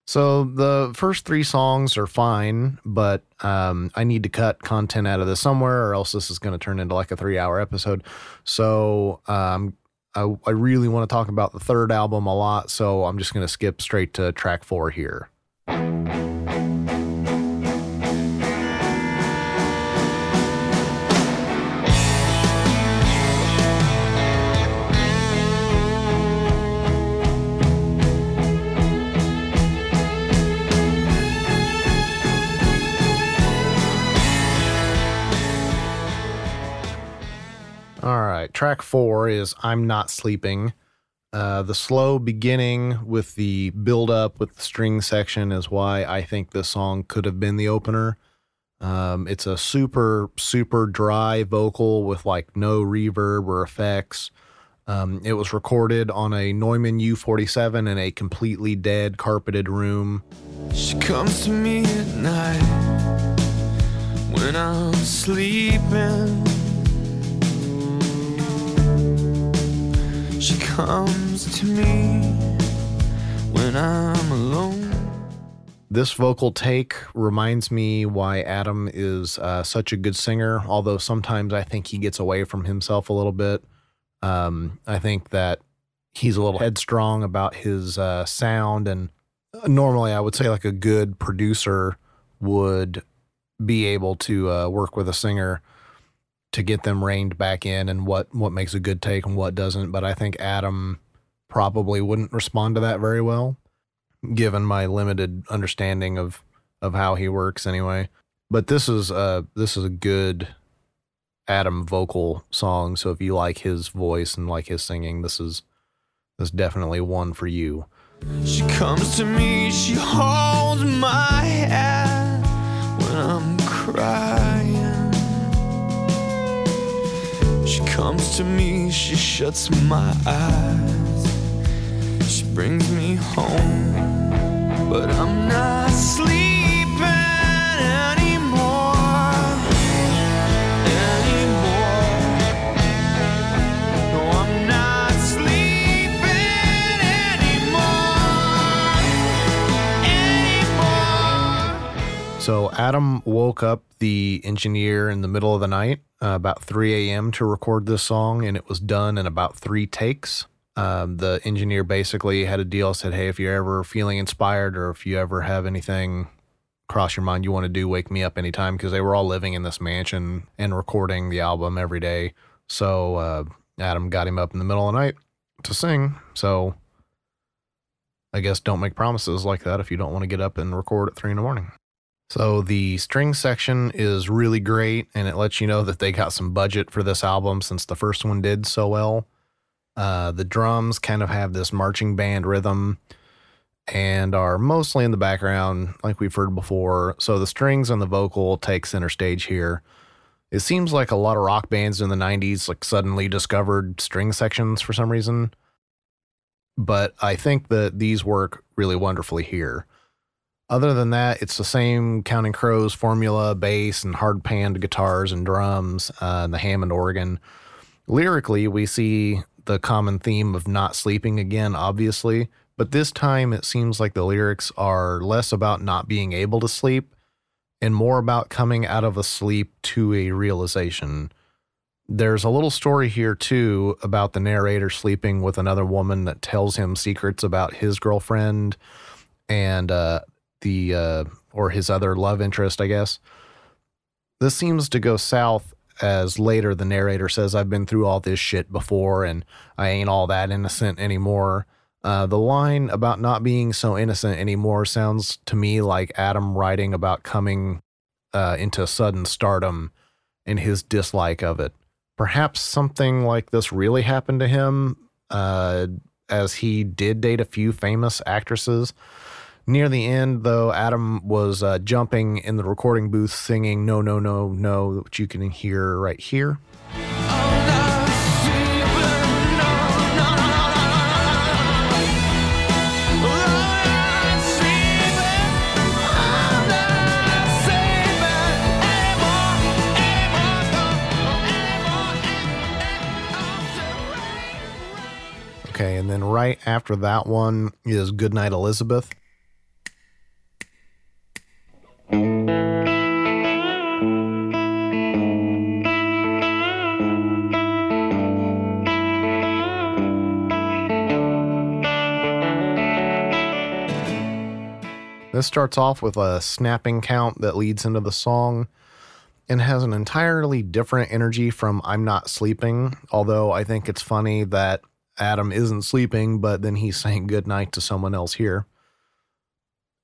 So the first three songs are fine, but um, I need to cut content out of this somewhere, or else this is going to turn into like a three-hour episode. So um, I, I really want to talk about the third album a lot, so I'm just going to skip straight to track four here. Right, track four is I'm Not Sleeping. Uh, the slow beginning with the build up with the string section is why I think this song could have been the opener. Um, it's a super, super dry vocal with like no reverb or effects. Um, it was recorded on a Neumann U47 in a completely dead carpeted room. She comes to me at night when I'm sleeping. She comes to me when I'm alone. This vocal take reminds me why Adam is uh, such a good singer, although sometimes I think he gets away from himself a little bit. Um, I think that he's a little headstrong about his uh, sound, and normally I would say like a good producer would be able to uh, work with a singer to get them reined back in and what what makes a good take and what doesn't. But I think Adam probably wouldn't respond to that very well, given my limited understanding of of how he works anyway. But this is a this is a good Adam vocal song. So if you like his voice and like his singing, this is this is definitely one for you. She comes to me, she holds my hand when I'm comes to me, she shuts my eyes. She brings me home, but I'm not sleeping Adam woke up the engineer in the middle of the night, uh, about 3 a.m., to record this song, and it was done in about three takes. Um, the engineer basically had a deal, said, Hey, if you're ever feeling inspired or if you ever have anything cross your mind you want to do, wake me up anytime because they were all living in this mansion and recording the album every day. So uh, Adam got him up in the middle of the night to sing. So I guess don't make promises like that if you don't want to get up and record at three in the morning. So the string section is really great, and it lets you know that they got some budget for this album since the first one did so well. Uh, the drums kind of have this marching band rhythm and are mostly in the background, like we've heard before. So the strings and the vocal take center stage here. It seems like a lot of rock bands in the 90s like suddenly discovered string sections for some reason. But I think that these work really wonderfully here. Other than that, it's the same Counting Crows formula, bass and hard panned guitars and drums, uh, and the Hammond organ. Lyrically, we see the common theme of not sleeping again, obviously, but this time it seems like the lyrics are less about not being able to sleep and more about coming out of a sleep to a realization. There's a little story here, too, about the narrator sleeping with another woman that tells him secrets about his girlfriend and uh, the, uh, or his other love interest, I guess. This seems to go south as later the narrator says, I've been through all this shit before and I ain't all that innocent anymore. Uh, the line about not being so innocent anymore sounds to me like Adam writing about coming uh, into sudden stardom and his dislike of it. Perhaps something like this really happened to him, uh, as he did date a few famous actresses. Near the end, though, Adam was uh, jumping in the recording booth singing No, No, No, No, which you can hear right here. Okay, and then right after that one is Goodnight Elizabeth. This starts off with a snapping count that leads into the song and has an entirely different energy from I'm Not Sleeping. Although I think it's funny that Adam isn't sleeping, but then he's saying goodnight to someone else here.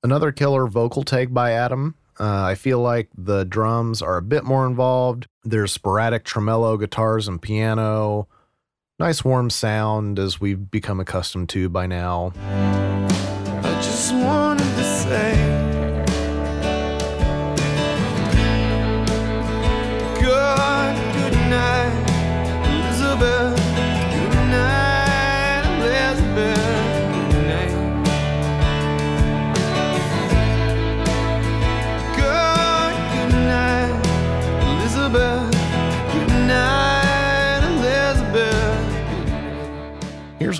Another killer vocal take by Adam. Uh, I feel like the drums are a bit more involved. There's sporadic tremolo guitars and piano. Nice warm sound as we've become accustomed to by now.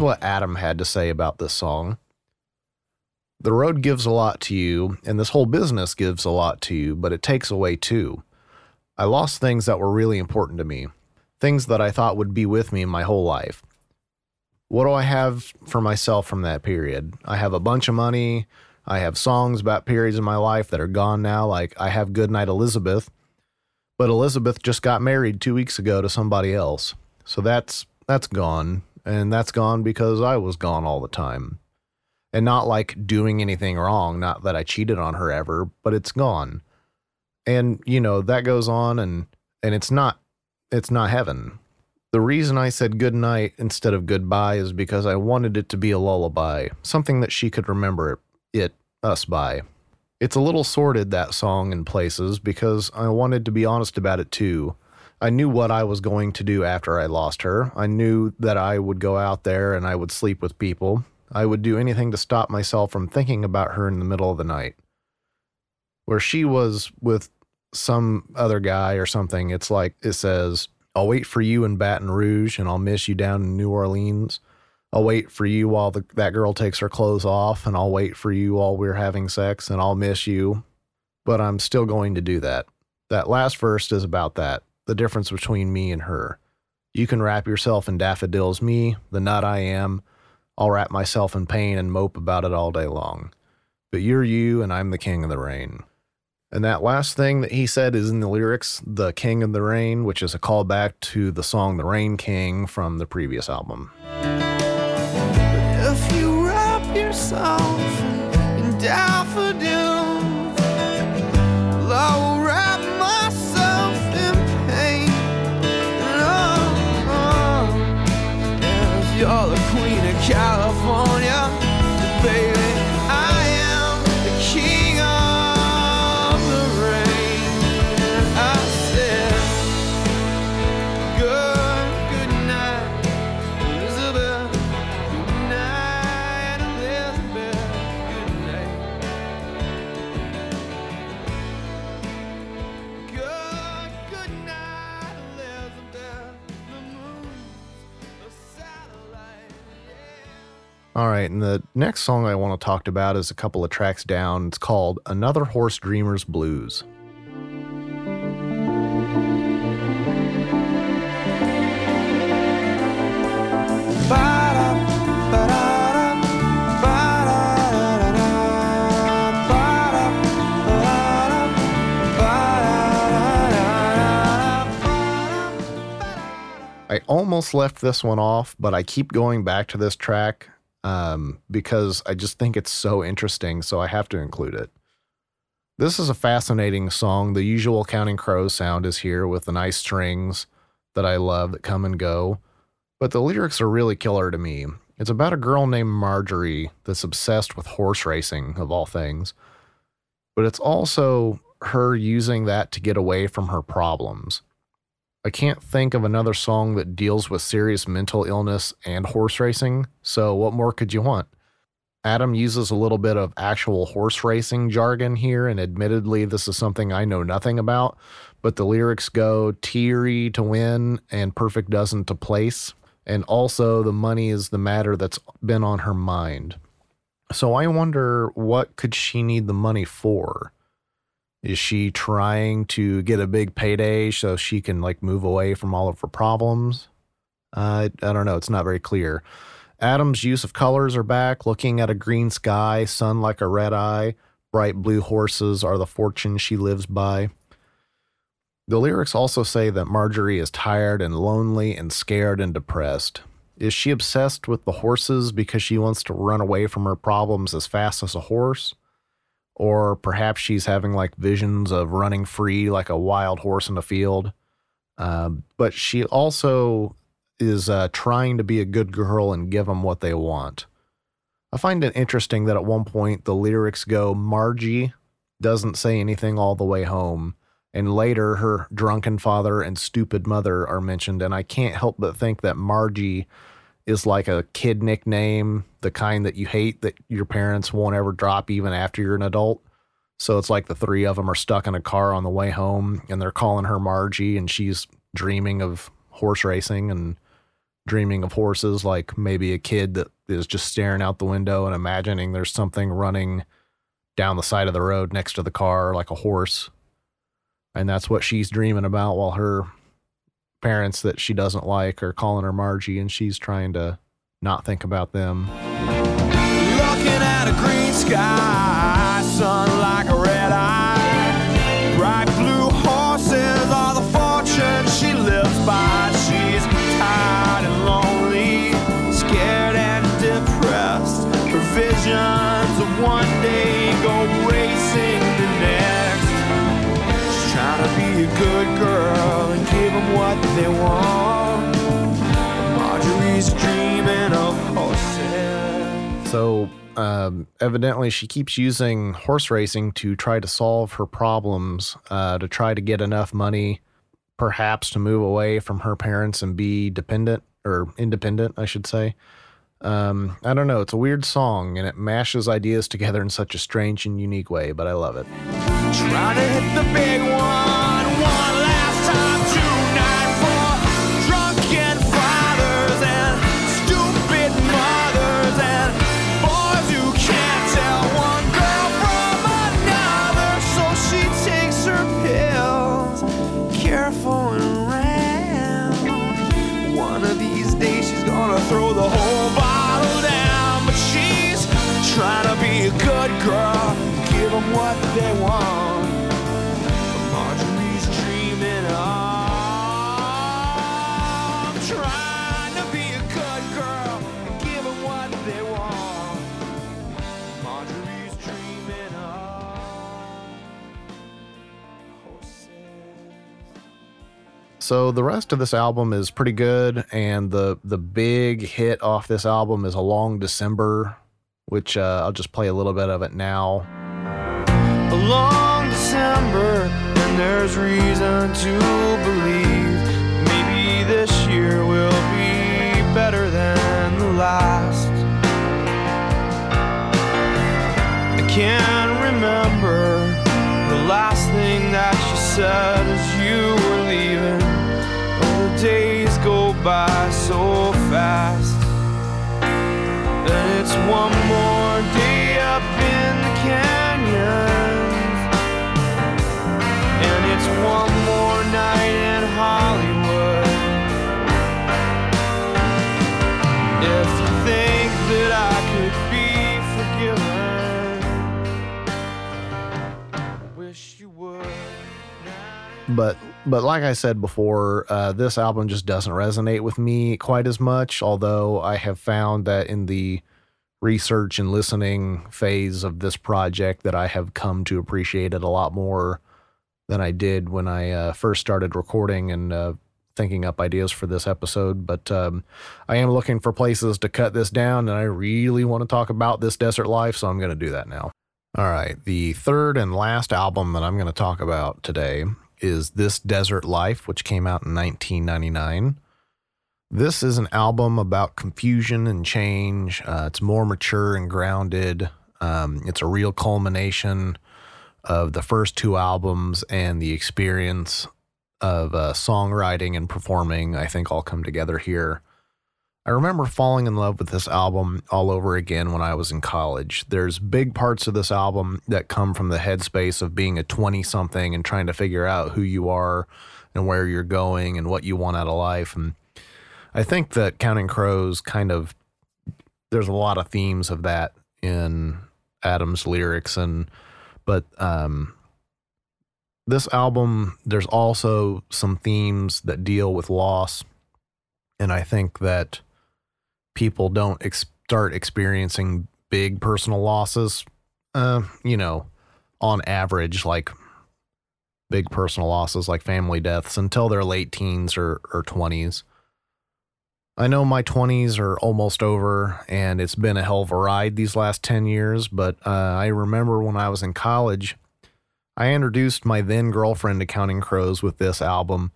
What Adam had to say about this song. The road gives a lot to you, and this whole business gives a lot to you, but it takes away too. I lost things that were really important to me, things that I thought would be with me my whole life. What do I have for myself from that period? I have a bunch of money. I have songs about periods in my life that are gone now, like I have Goodnight Elizabeth. But Elizabeth just got married two weeks ago to somebody else. So that's that's gone. And that's gone because I was gone all the time and not like doing anything wrong not that i cheated on her ever but it's gone and you know that goes on and and it's not it's not heaven The reason I said good night instead of goodbye is because I wanted it to be a lullaby, something that she could remember it, us by. It's a little sordid, that song, in places, because I wanted to be honest about it too. I knew what I was going to do after I lost her. I knew that I would go out there and I would sleep with people. I would do anything to stop myself from thinking about her in the middle of the night. Where she was with some other guy or something, it's like it says, I'll wait for you in Baton Rouge and I'll miss you down in New Orleans. I'll wait for you while the, that girl takes her clothes off and I'll wait for you while we're having sex and I'll miss you. But I'm still going to do that. That last verse is about that the difference between me and her. You can wrap yourself in daffodils, me, the nut I am. I'll wrap myself in pain and mope about it all day long. But you're you and I'm the king of the rain. And that last thing that he said is in the lyrics, The King of the Rain, which is a callback to the song The Rain King from the previous album. Queen and the next song I want to talk about is a couple of tracks down. It's called Another Horse Dreamer's Blues. I almost left this one off, but I keep going back to this track um, because I just think it's so interesting, so I have to include it. This is a fascinating song. The usual Counting Crows sound is here with the nice strings that I love that come and go, but the lyrics are really killer to me. It's about a girl named Marjorie that's obsessed with horse racing, of all things, but it's also her using that to get away from her problems. I can't think of another song that deals with serious mental illness and horse racing, so what more could you want? Adam uses a little bit of actual horse racing jargon here, and admittedly, this is something I know nothing about, but the lyrics go teary to win and perfect dozen to place, and also the money is the matter that's been on her mind. So I wonder what could she need the money for? Is she trying to get a big payday so she can like move away from all of her problems? Uh, I don't know. It's not very clear. Adam's use of colors are back, looking at a green sky, sun like a red eye, bright blue horses are the fortune she lives by. The lyrics also say that Marjorie is tired and lonely and scared and depressed. Is she obsessed with the horses because she wants to run away from her problems as fast as a horse? Or perhaps she's having like visions of running free like a wild horse in a field. Um, but she also is uh, trying to be a good girl and give them what they want. I find it interesting that at one point the lyrics go, Margie doesn't say anything all the way home. And later, her drunken father and stupid mother are mentioned. And I can't help but think that Margie is like a kid nickname, the kind that you hate that your parents won't ever drop even after you're an adult. So it's like the three of them are stuck in a car on the way home and they're calling her Margie and she's dreaming of horse racing and dreaming of horses like maybe a kid that is just staring out the window and imagining there's something running down the side of the road next to the car like a horse. And that's what she's dreaming about while her parents that she doesn't like are calling her Margie and she's trying to not think about them. Looking at a green sky, evidently, she keeps using horse racing to try to solve her problems, uh, to try to get enough money, perhaps to move away from her parents and be dependent or independent, I should say. Um, I don't know. It's a weird song and it mashes ideas together in such a strange and unique way, but I love it. So the rest of this album is pretty good, and the the big hit off this album is "A Long December," which uh, I'll just play a little bit of it now. a long December, and there's reason to believe maybe this year will be better than the last. I can't remember the last thing that you said as you were leaving. The days go by so fast. And it's one more day up in the canyons. And it's one more night in Hollywood. If you think that I could be forgiven, I wish you would. But but like I said before, uh, this album just doesn't resonate with me quite as much. Although I have found that in the research and listening phase of this project, that I have come to appreciate it a lot more than I did when I uh, first started recording and uh, thinking up ideas for this episode. But um, I am looking for places to cut this down, and I really want to talk about this desert life, so I'm going to do that now. All right, the third and last album that I'm going to talk about today is This Desert Life, which came out in 1999. This is an album about confusion and change. Uh, it's more mature and grounded. Um, it's a real culmination of the first two albums and the experience of uh, songwriting and performing, I think, all come together here. I remember falling in love with this album all over again when I was in college. There's big parts of this album that come from the headspace of being a 20 something and trying to figure out who you are and where you're going and what you want out of life. And I think that Counting Crows kind of, there's a lot of themes of that in Adam's lyrics. And, but, um, this album, there's also some themes that deal with loss. And I think that people don't ex- start experiencing big personal losses, uh, you know, on average, like big personal losses like family deaths until their late teens or, or 20s. I know my 20s are almost over and it's been a hell of a ride these last 10 years, but uh, I remember when I was in college, I introduced my then girlfriend to Counting Crows with this album,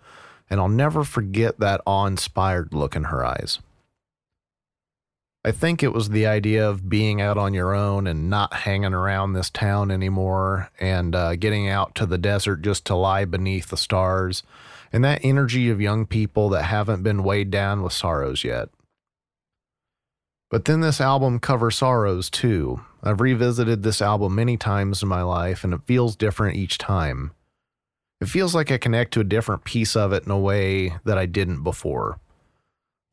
and I'll never forget that awe inspired look in her eyes. I think it was the idea of being out on your own and not hanging around this town anymore and uh, getting out to the desert just to lie beneath the stars and that energy of young people that haven't been weighed down with sorrows yet. But then this album covers sorrows too. I've revisited this album many times in my life and it feels different each time. It feels like I connect to a different piece of it in a way that I didn't before.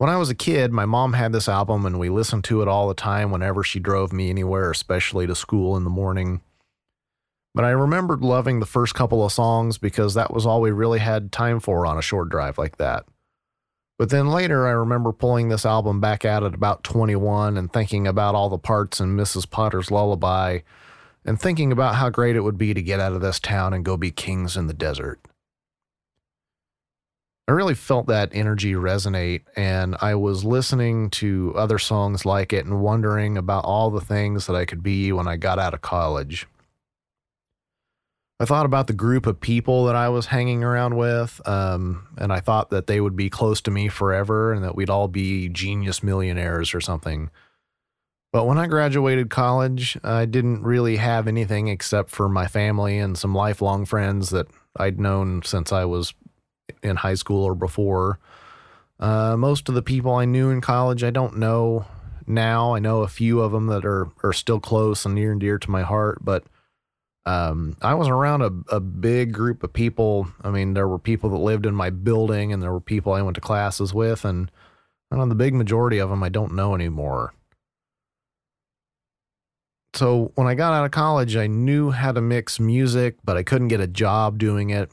When I was a kid, my mom had this album and we listened to it all the time whenever she drove me anywhere, especially to school in the morning. But I remembered loving the first couple of songs because that was all we really had time for on a short drive like that. But then later, I remember pulling this album back out at about 21 and thinking about all the parts in Mrs. Potter's Lullaby and thinking about how great it would be to get out of this town and go be kings in the desert. I really felt that energy resonate, and I was listening to other songs like it and wondering about all the things that I could be when I got out of college. I thought about the group of people that I was hanging around with, um, and I thought that they would be close to me forever and that we'd all be genius millionaires or something. But when I graduated college, I didn't really have anything except for my family and some lifelong friends that I'd known since I was in high school or before. Uh, most of the people I knew in college, I don't know now. I know a few of them that are are still close and near and dear to my heart, but um, I was around a, a big group of people. I mean, there were people that lived in my building, and there were people I went to classes with, and I know, the big majority of them I don't know anymore. So when I got out of college, I knew how to mix music, but I couldn't get a job doing it.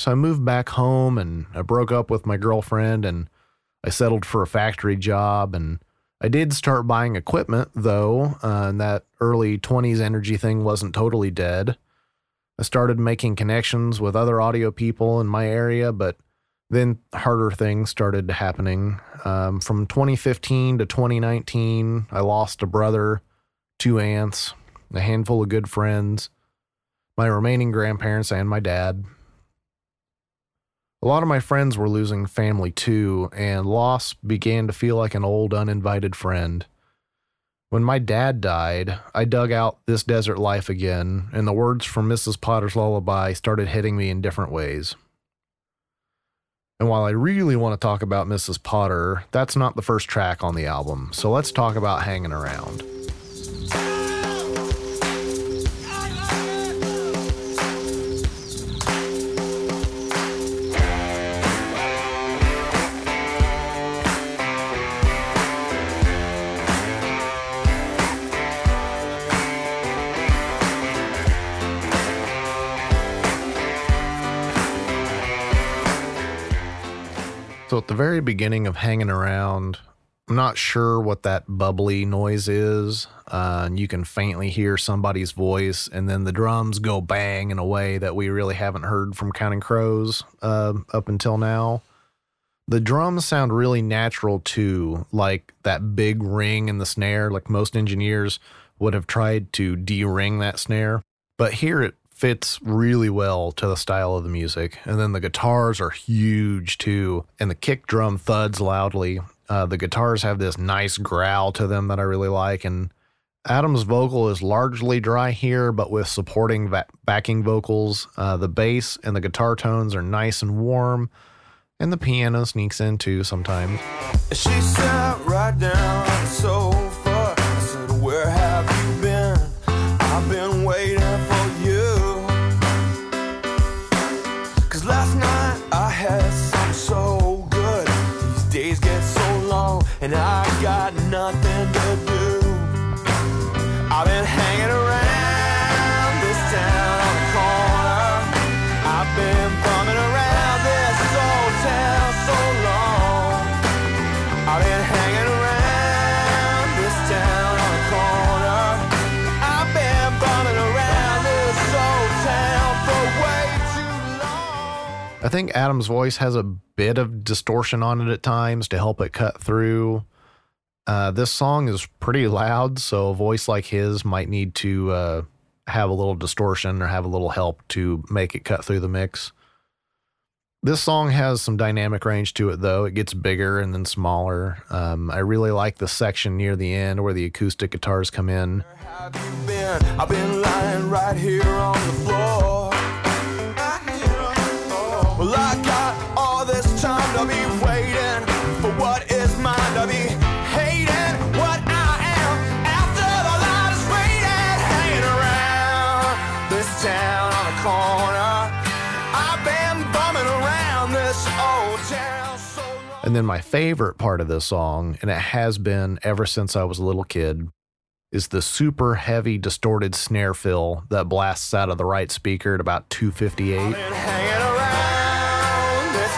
So I moved back home and I broke up with my girlfriend and I settled for a factory job. And I did start buying equipment though, uh, and that early 20s energy thing wasn't totally dead. I started making connections with other audio people in my area, but then harder things started happening. Um, from 2015 to 2019, I lost a brother, two aunts, a handful of good friends, my remaining grandparents, and my dad. A lot of my friends were losing family too, and loss began to feel like an old uninvited friend. When my dad died, I dug out This Desert Life again, and the words from Mrs. Potter's lullaby started hitting me in different ways. And while I really want to talk about Mrs. Potter, that's not the first track on the album, so let's talk about Hanging Around. So at the very beginning of hanging around, I'm not sure what that bubbly noise is. Uh, and you can faintly hear somebody's voice, and then the drums go bang in a way that we really haven't heard from Counting Crows uh, up until now. The drums sound really natural too, like that big ring in the snare. Like most engineers would have tried to de-ring that snare, but here it fits really well to the style of the music. And then the guitars are huge too, and the kick drum thuds loudly. Uh, the guitars have this nice growl to them that I really like. And Adam's vocal is largely dry here, but with supporting va- backing vocals. Uh, the bass and the guitar tones are nice and warm, and the piano sneaks in too sometimes. She sat right down on I think Adam's voice has a bit of distortion on it at times to help it cut through. Uh, this song is pretty loud, so a voice like his might need to uh, have a little distortion or have a little help to make it cut through the mix. This song has some dynamic range to it, though. It gets bigger and then smaller. Um, I really like the section near the end where the acoustic guitars come in. Time to be waiting for what is mine to be hating what I am after the light is fading, hanging around this town on the corner. I've been bumming around this old town so long. And then my favorite part of this song, and it has been ever since I was a little kid, is the super heavy distorted snare fill that blasts out of the right speaker at about 258.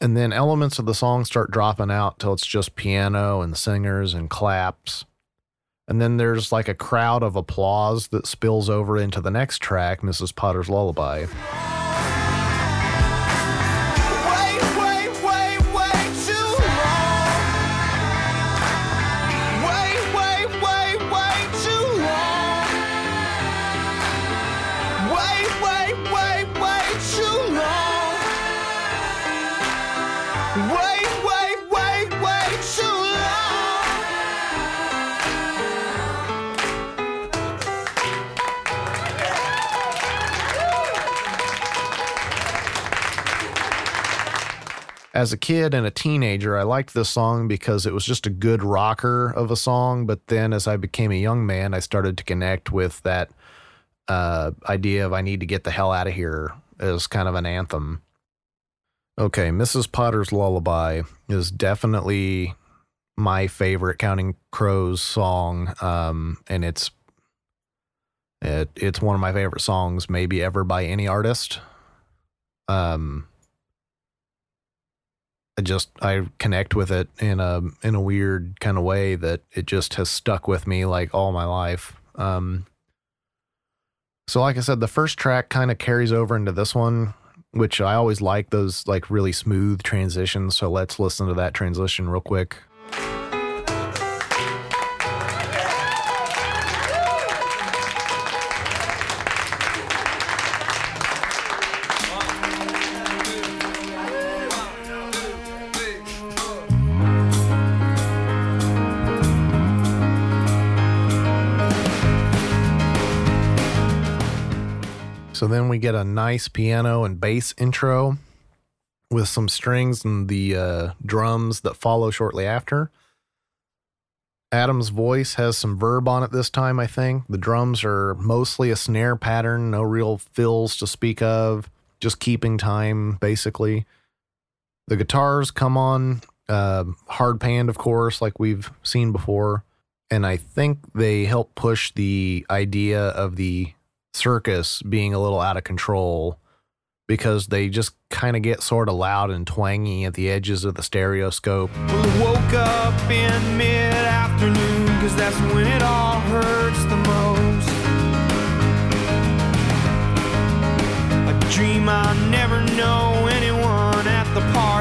And then elements of the song start dropping out till it's just piano and singers and claps. And then there's like a crowd of applause that spills over into the next track, Mrs. Potter's Lullaby. As a kid and a teenager, I liked this song because it was just a good rocker of a song. But then as I became a young man, I started to connect with that uh, idea of I need to get the hell out of here as kind of an anthem. Okay, Mrs. Potter's Lullaby is definitely my favorite Counting Crows song. Um, and it's it, it's one of my favorite songs, maybe ever by any artist. Um, I just I connect with it in a in a weird kind of way that it just has stuck with me like all my life. Um, so like I said, the first track kind of carries over into this one, which I always like those like really smooth transitions. So let's listen to that transition real quick. So then we get a nice piano and bass intro with some strings and the uh, drums that follow shortly after. Adam's voice has some verb on it this time, I think. The drums are mostly a snare pattern, no real fills to speak of, just keeping time, basically. The guitars come on, uh, hard panned, of course, like we've seen before. And I think they help push the idea of the circus being a little out of control because they just kind of get sort of loud and twangy at the edges of the stereoscope. Well, woke up in mid afternoon, cause that's when it all hurts the most. I dream I never know anyone at the party,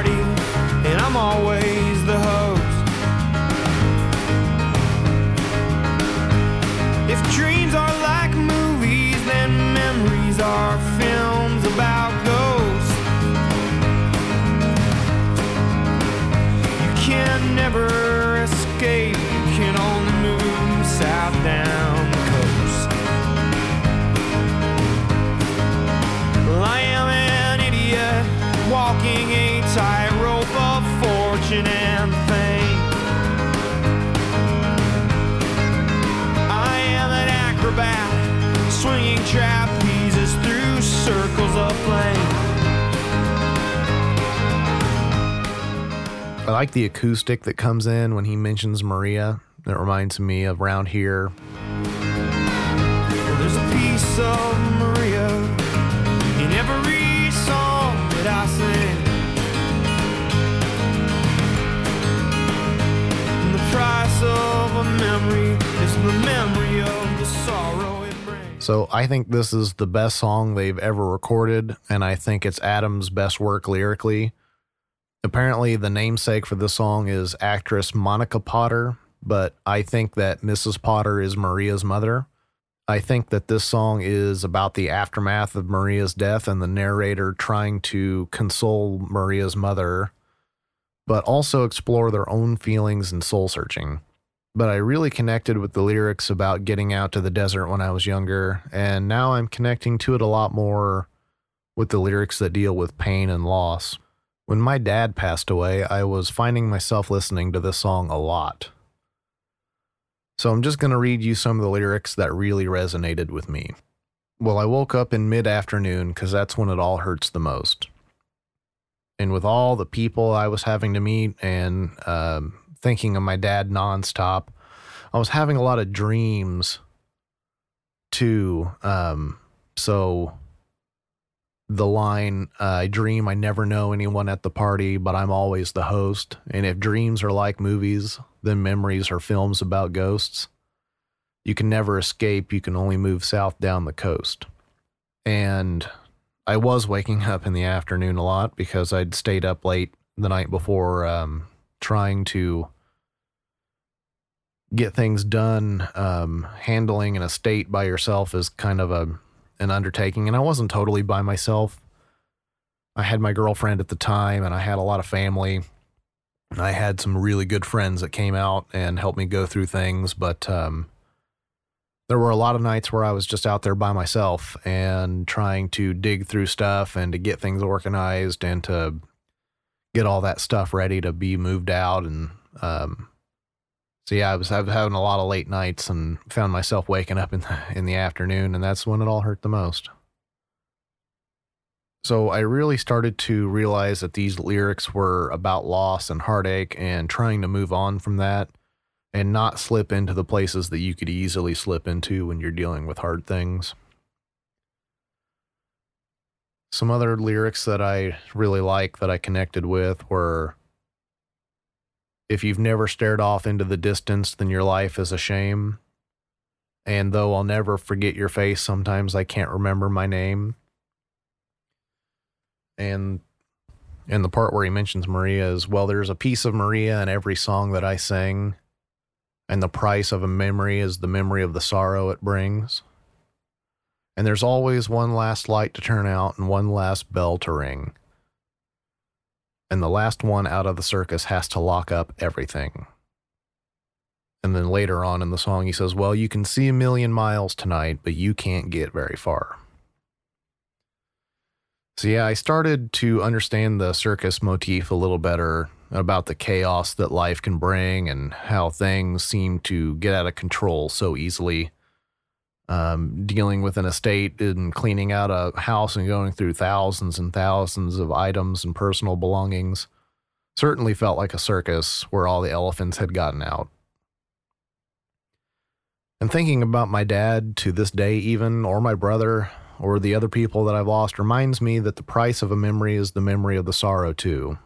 I like the acoustic that comes in when he mentions Maria. That reminds me of around here. There's a piece of Maria in every song that I sing. And the price of a memory is the memory of the sorrow it brings. So I think this is the best song they've ever recorded, and I think it's Adam's best work lyrically. Apparently, the namesake for this song is actress Monica Potter, but I think that Mrs. Potter is Maria's mother. I think that this song is about the aftermath of Maria's death and the narrator trying to console Maria's mother, but also explore their own feelings and soul searching. But I really connected with the lyrics about getting out to the desert when I was younger, and now I'm connecting to it a lot more with the lyrics that deal with pain and loss. When my dad passed away, I was finding myself listening to this song a lot. So I'm just going to read you some of the lyrics that really resonated with me. Well, I woke up in mid afternoon because that's when it all hurts the most. And with all the people I was having to meet and um, thinking of my dad nonstop, I was having a lot of dreams 2, um, so the line, I dream I never know anyone at the party, but I'm always the host. And if dreams are like movies, then memories are films about ghosts. You can never escape, you can only move south down the coast. And I was waking up in the afternoon a lot because I'd stayed up late the night before um, trying to get things done. Um, handling an estate by yourself is kind of a an undertaking, and I wasn't totally by myself. I had my girlfriend at the time, and I had a lot of family. I had some really good friends that came out and helped me go through things, but um, there were a lot of nights where I was just out there by myself and trying to dig through stuff and to get things organized and to get all that stuff ready to be moved out. And um, so yeah, I was, I was having a lot of late nights and found myself waking up in the, in the afternoon, and that's when it all hurt the most. So I really started to realize that these lyrics were about loss and heartache and trying to move on from that and not slip into the places that you could easily slip into when you're dealing with hard things. Some other lyrics that I really like that I connected with were If you've never stared off into the distance, then your life is a shame. And though I'll never forget your face, sometimes I can't remember my name. And and the part where he mentions Maria is well, there's a piece of Maria in every song that I sing and the price of a memory is the memory of the sorrow it brings. And there's always one last light to turn out and one last bell to ring. And the last one out of the circus has to lock up everything. And then later on in the song, he says, Well, you can see a million miles tonight, but you can't get very far. So, yeah, I started to understand the circus motif a little better about the chaos that life can bring and how things seem to get out of control so easily. Um, dealing with an estate and cleaning out a house and going through thousands and thousands of items and personal belongings certainly felt like a circus where all the elephants had gotten out. And thinking about my dad to this day, even, or my brother, or the other people that I've lost, reminds me that the price of a memory is the memory of the sorrow, too.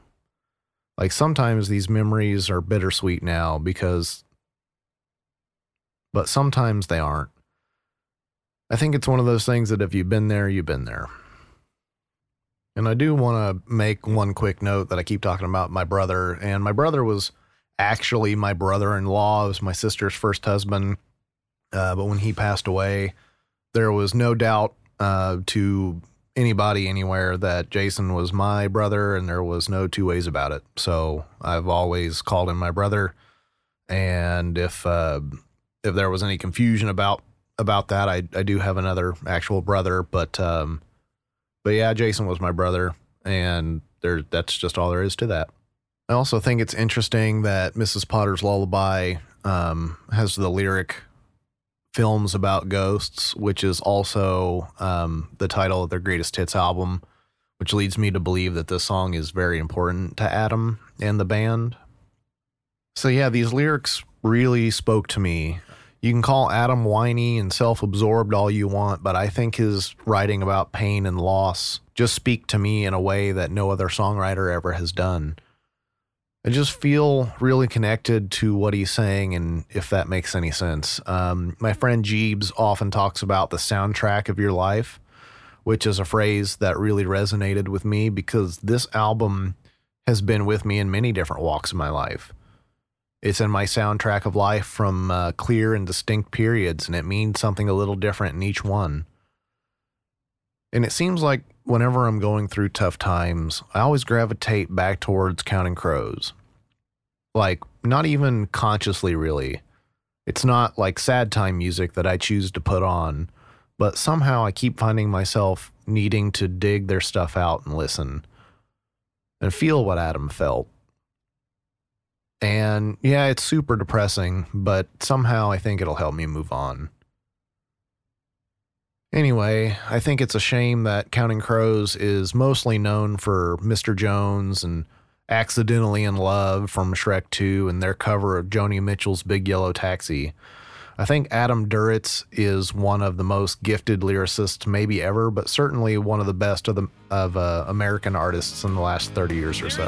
Like sometimes these memories are bittersweet now because, but sometimes they aren't. I think it's one of those things that if you've been there, you've been there. And I do want to make one quick note that I keep talking about my brother. And my brother was actually my brother in law, was my sister's first husband. Uh, but when he passed away, there was no doubt uh, to anybody anywhere that Jason was my brother, and there was no two ways about it. So I've always called him my brother. And if uh, if there was any confusion about about that, I I do have another actual brother, but um, but yeah, Jason was my brother, and there that's just all there is to that. I also think it's interesting that Mrs. Potter's Lullaby um, has the lyric films about ghosts, which is also um, the title of their greatest hits album, which leads me to believe that this song is very important to Adam and the band. So, yeah, these lyrics really spoke to me. You can call Adam whiny and self absorbed all you want, but I think his writing about pain and loss just speak to me in a way that no other songwriter ever has done. I just feel really connected to what he's saying, and if that makes any sense. Um, my friend Jeebs often talks about the soundtrack of your life, which is a phrase that really resonated with me because this album has been with me in many different walks of my life. It's in my soundtrack of life from uh, clear and distinct periods, and it means something a little different in each one. And it seems like whenever I'm going through tough times, I always gravitate back towards Counting Crows. Like, not even consciously, really. It's not like sad time music that I choose to put on, but somehow I keep finding myself needing to dig their stuff out and listen and feel what Adam felt. And yeah, it's super depressing, but somehow I think it'll help me move on. Anyway, I think it's a shame that Counting Crows is mostly known for Mr. Jones and Accidentally in Love from Shrek 2 and their cover of Joni Mitchell's Big Yellow Taxi. I think Adam Duritz is one of the most gifted lyricists maybe ever, but certainly one of the best of the of uh, American artists in the last 30 years or so.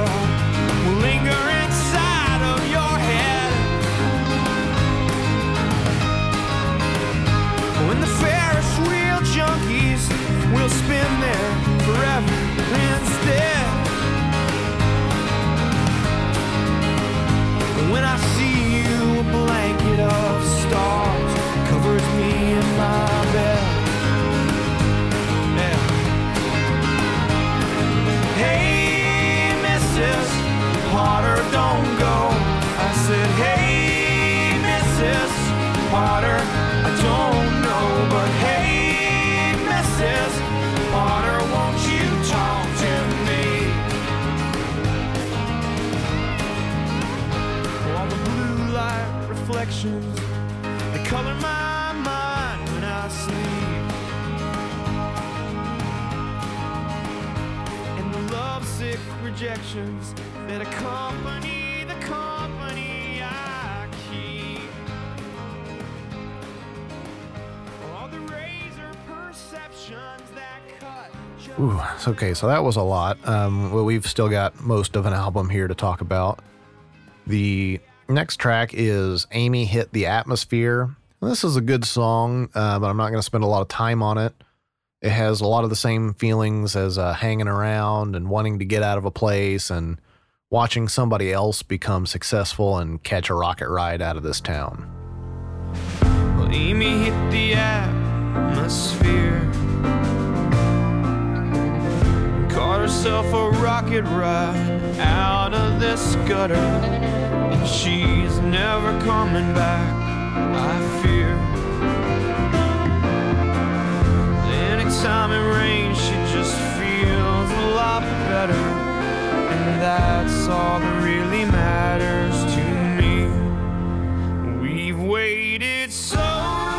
will spin there forever instead. When I see you, a blanket of stars covers me in my bed. Yeah. Hey, Mrs. Potter, don't go. I said, Hey, Mrs. Potter, reflections, they color my mind when I sleep. and the lovesick rejections that accompany the company I keep. All the razor perceptions that cut. Ooh, okay, so that was a lot. Um, well, we've still got most of an album here to talk about. The next track is Amy Hit the Atmosphere. This is a good song, uh, but I'm not going to spend a lot of time on it. It has a lot of the same feelings as uh, hanging around and wanting to get out of a place and watching somebody else become successful and catch a rocket ride out of this town. Well, Amy hit the atmosphere. Caught herself a rocket ride out of this gutter. And she's never coming back, I fear. Anytime it rains, she just feels a lot better. And that's all that really matters to me. We've waited so long.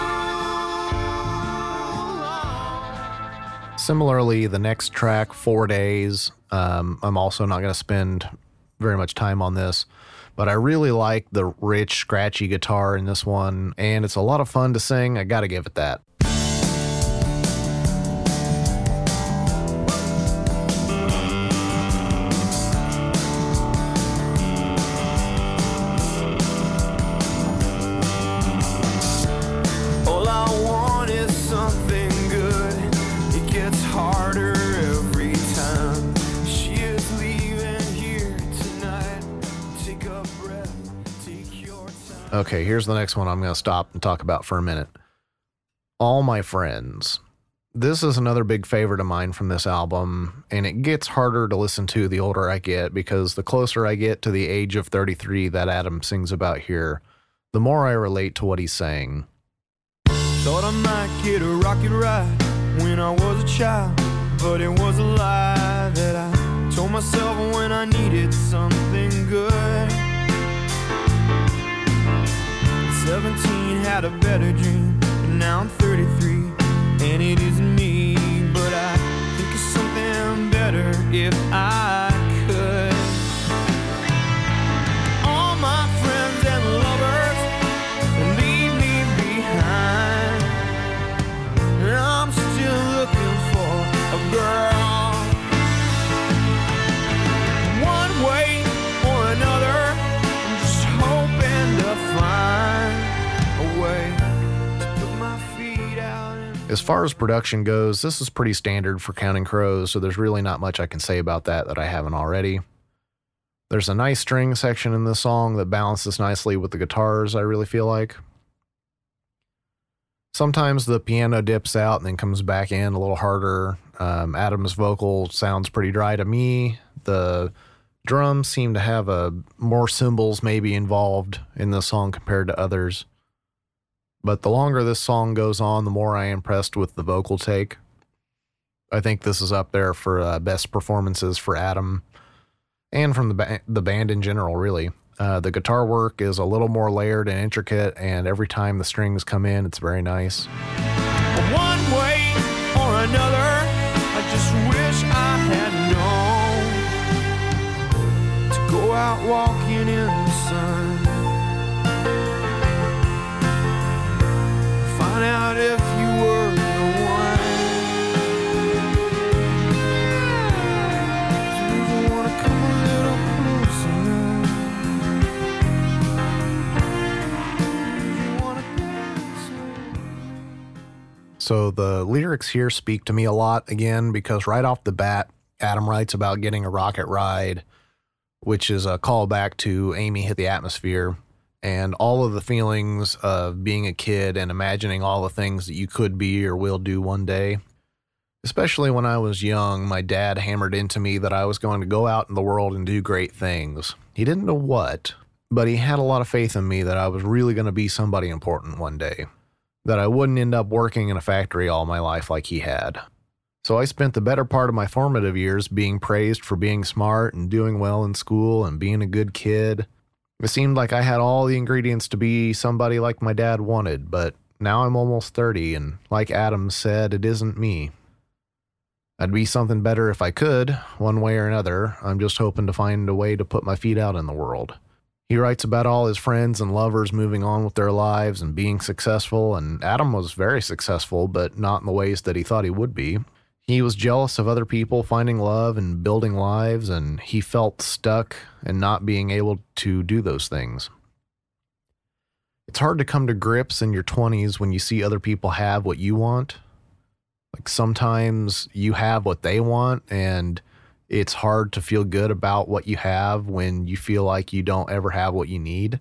Similarly, the next track, Four Days, um, I'm also not going to spend very much time on this, but I really like the rich, scratchy guitar in this one, and it's a lot of fun to sing. I got to give it that. Okay, here's the next one I'm going to stop and talk about for a minute. All My Friends. This is another big favorite of mine from this album, and it gets harder to listen to the older I get because the closer I get to the age of 33 that Adam sings about here, the more I relate to what he's saying. Thought I might get a rocket ride when I was a child, but it was a lie that I told myself when I needed something good. 17 had a better dream, but now I'm 33 and it isn't me. But I think of something better if I As far as production goes, this is pretty standard for Counting Crows, so there's really not much I can say about that that I haven't already. There's a nice string section in this song that balances nicely with the guitars, I really feel like. Sometimes the piano dips out and then comes back in a little harder. Um, Adam's vocal sounds pretty dry to me. The Drums seem to have a more cymbals maybe involved in this song compared to others. But the longer this song goes on, the more I am impressed with the vocal take. I think this is up there for uh, best performances for Adam and from the ba- the band in general. Really, uh, the guitar work is a little more layered and intricate, and every time the strings come in, it's very nice. One way or another, I just wish I had known to go out walking in the sun. Find out if you were the one. Do you wanna come a little closer? So the lyrics here speak to me a lot again because right off the bat, Adam writes about getting a rocket ride, which is a callback to Amy Hit the Atmosphere and all of the feelings of being a kid and imagining all the things that you could be or will do one day. Especially when I was young, my dad hammered into me that I was going to go out in the world and do great things. He didn't know what, but he had a lot of faith in me that I was really going to be somebody important one day that I wouldn't end up working in a factory all my life like he had. So I spent the better part of my formative years being praised for being smart and doing well in school and being a good kid. It seemed like I had all the ingredients to be somebody like my dad wanted, but now I'm almost 30, and like Adam said, it isn't me. I'd be something better if I could, one way or another. I'm just hoping to find a way to put my feet out in the world. He writes about all his friends and lovers moving on with their lives and being successful, and Adam was very successful, but not in the ways that he thought he would be. He was jealous of other people finding love and building lives, and he felt stuck and not being able to do those things. It's hard to come to grips in your 20s when you see other people have what you want. Like sometimes you have what they want, and it's hard to feel good about what you have when you feel like you don't ever have what you need.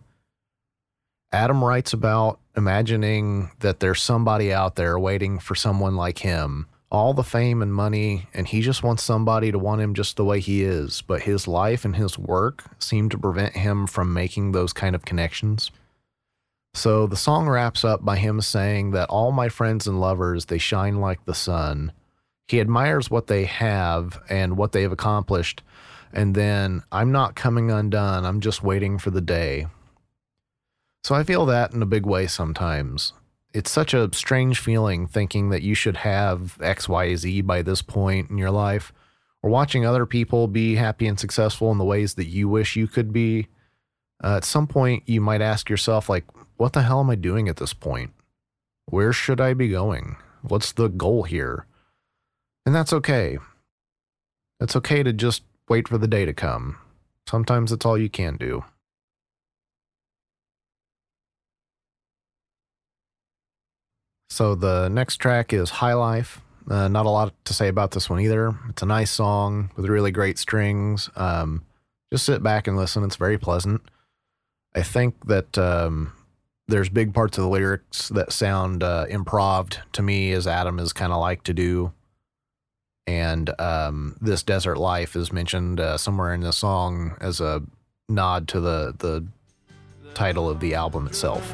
Adam writes about imagining that there's somebody out there waiting for someone like him, all the fame and money, and he just wants somebody to want him just the way he is. But his life and his work seem to prevent him from making those kind of connections. So the song wraps up by him saying that all my friends and lovers, they shine like the sun. He admires what they have and what they have accomplished. And then I'm not coming undone. I'm just waiting for the day. So I feel that in a big way sometimes. It's such a strange feeling thinking that you should have X, Y, Z by this point in your life, or watching other people be happy and successful in the ways that you wish you could be. Uh, at some point, you might ask yourself, like, what the hell am I doing at this point? Where should I be going? What's the goal here? And that's okay. It's okay to just wait for the day to come. Sometimes it's all you can do. So the next track is High Life. Uh, not a lot to say about this one either. It's a nice song with really great strings. Um, just sit back and listen. It's very pleasant. I think that um, there's big parts of the lyrics that sound uh, improved to me, as Adam is kind of like to do. And um, this desert life is mentioned uh, somewhere in the song as a nod to the the title of the album itself.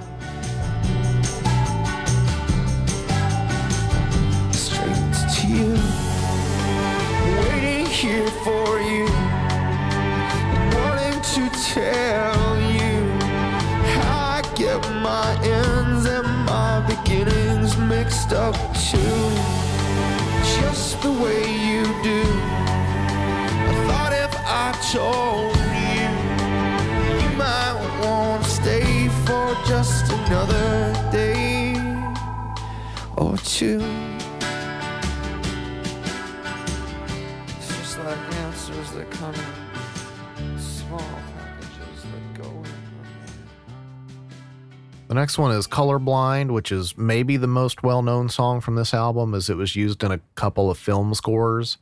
Tell you I get my ends and my beginnings mixed up too. Just the way you do. I thought if I told you, you might want to stay for just another day or two. It's just like answers that come The next one is Colorblind, which is maybe the most well known song from this album, as it was used in a couple of film scores.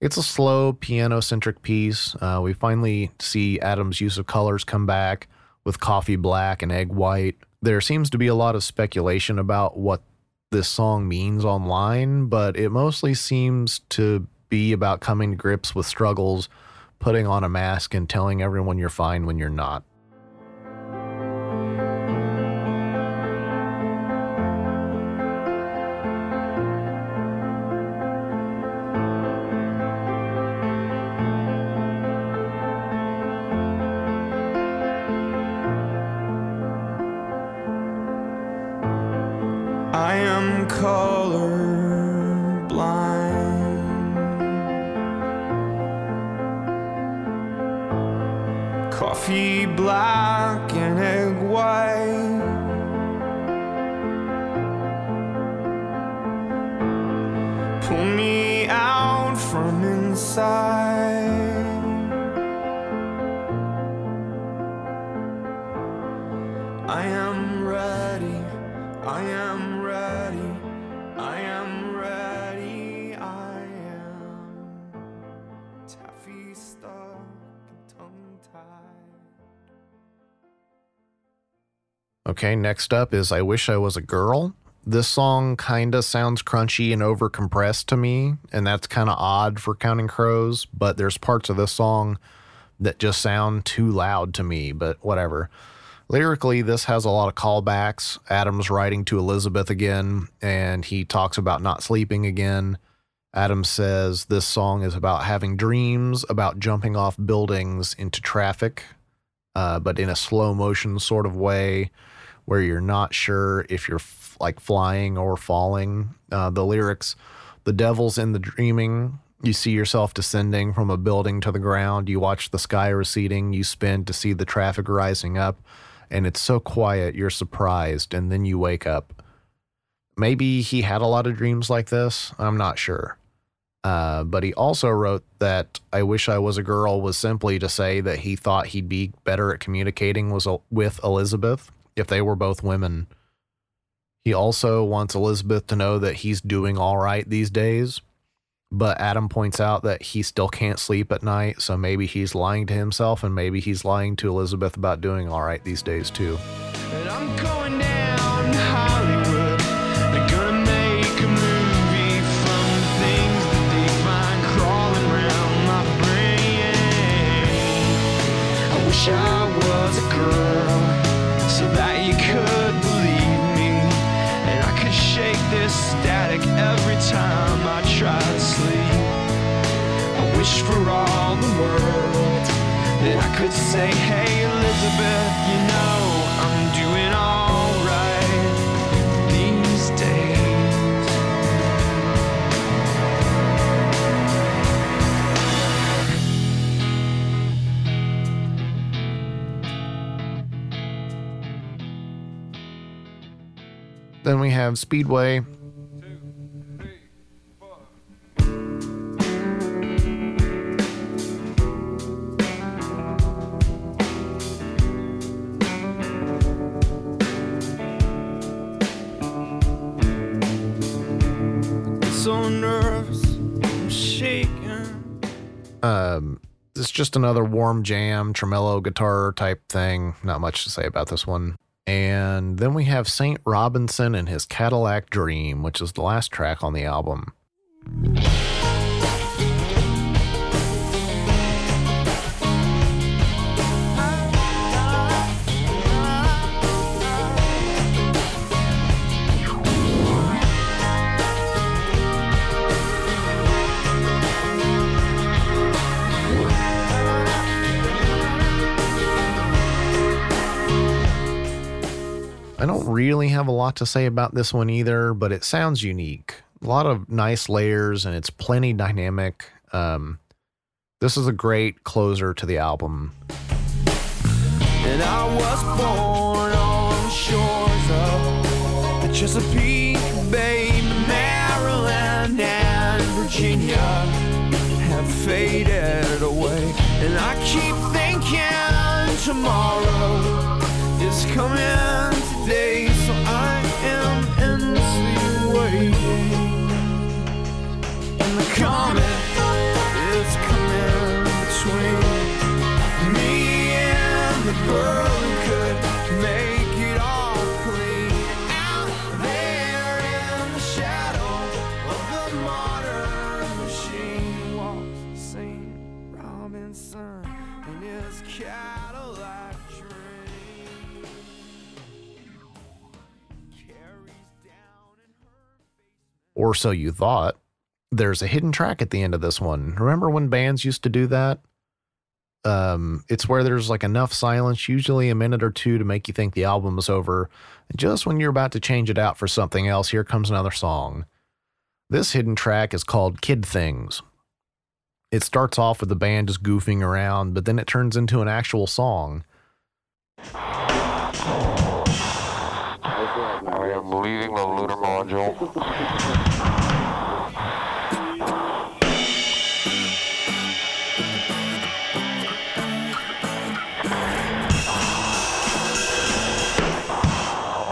It's a slow, piano centric piece. Uh, we finally see Adam's use of colors come back with coffee black and egg white. There seems to be a lot of speculation about what this song means online, but it mostly seems to be about coming to grips with struggles putting on a mask and telling everyone you're fine when you're not. Color blind. Coffee black and egg white. Pull me out from inside. I am ready. I am Okay, next up is I Wish I Was a Girl. This song kind of sounds crunchy and overcompressed to me, and that's kind of odd for Counting Crows, but there's parts of this song that just sound too loud to me, but whatever. Lyrically, this has a lot of callbacks. Adam's writing to Elizabeth again, and he talks about not sleeping again. Adam says this song is about having dreams, about jumping off buildings into traffic, uh, but in a slow motion sort of way where you're not sure if you're f- like flying or falling. Uh, the lyrics, the devil's in the dreaming. You see yourself descending from a building to the ground. You watch the sky receding. You spin to see the traffic rising up. And it's so quiet, you're surprised. And then you wake up. Maybe he had a lot of dreams like this. I'm not sure. Uh, but he also wrote that I Wish I Was a Girl was simply to say that he thought he'd be better at communicating with Elizabeth if they were both women. He also wants Elizabeth to know that he's doing all right these days. But Adam points out that he still can't sleep at night, so maybe he's lying to himself and maybe he's lying to Elizabeth about doing all right these days too. I I was a girl static every time I try to sleep. I wish for all the world that I could say, Hey Elizabeth, you know I'm doing alright these days. Then we have Speedway. So nervous, I'm shaking. Um, it's just another warm jam, tremolo guitar type thing. Not much to say about this one. And then we have St. Robinson and his Cadillac Dream, which is the last track on the album. I don't really have a lot to say about this one either, but it sounds unique. A lot of nice layers and it's plenty dynamic. Um, this is a great closer to the album. And I was born on the shores of the Chesapeake Bay, Maryland and Virginia have faded away. And I keep thinking tomorrow is coming today, so I am endlessly waiting. And the comet is coming between me and the girl Or so you thought. There's a hidden track at the end of this one. Remember when bands used to do that? Um, it's where there's like enough silence, usually a minute or two, to make you think the album is over. And just when you're about to change it out for something else, here comes another song. This hidden track is called Kid Things. It starts off with the band just goofing around, but then it turns into an actual song. I am leaving the lunar module.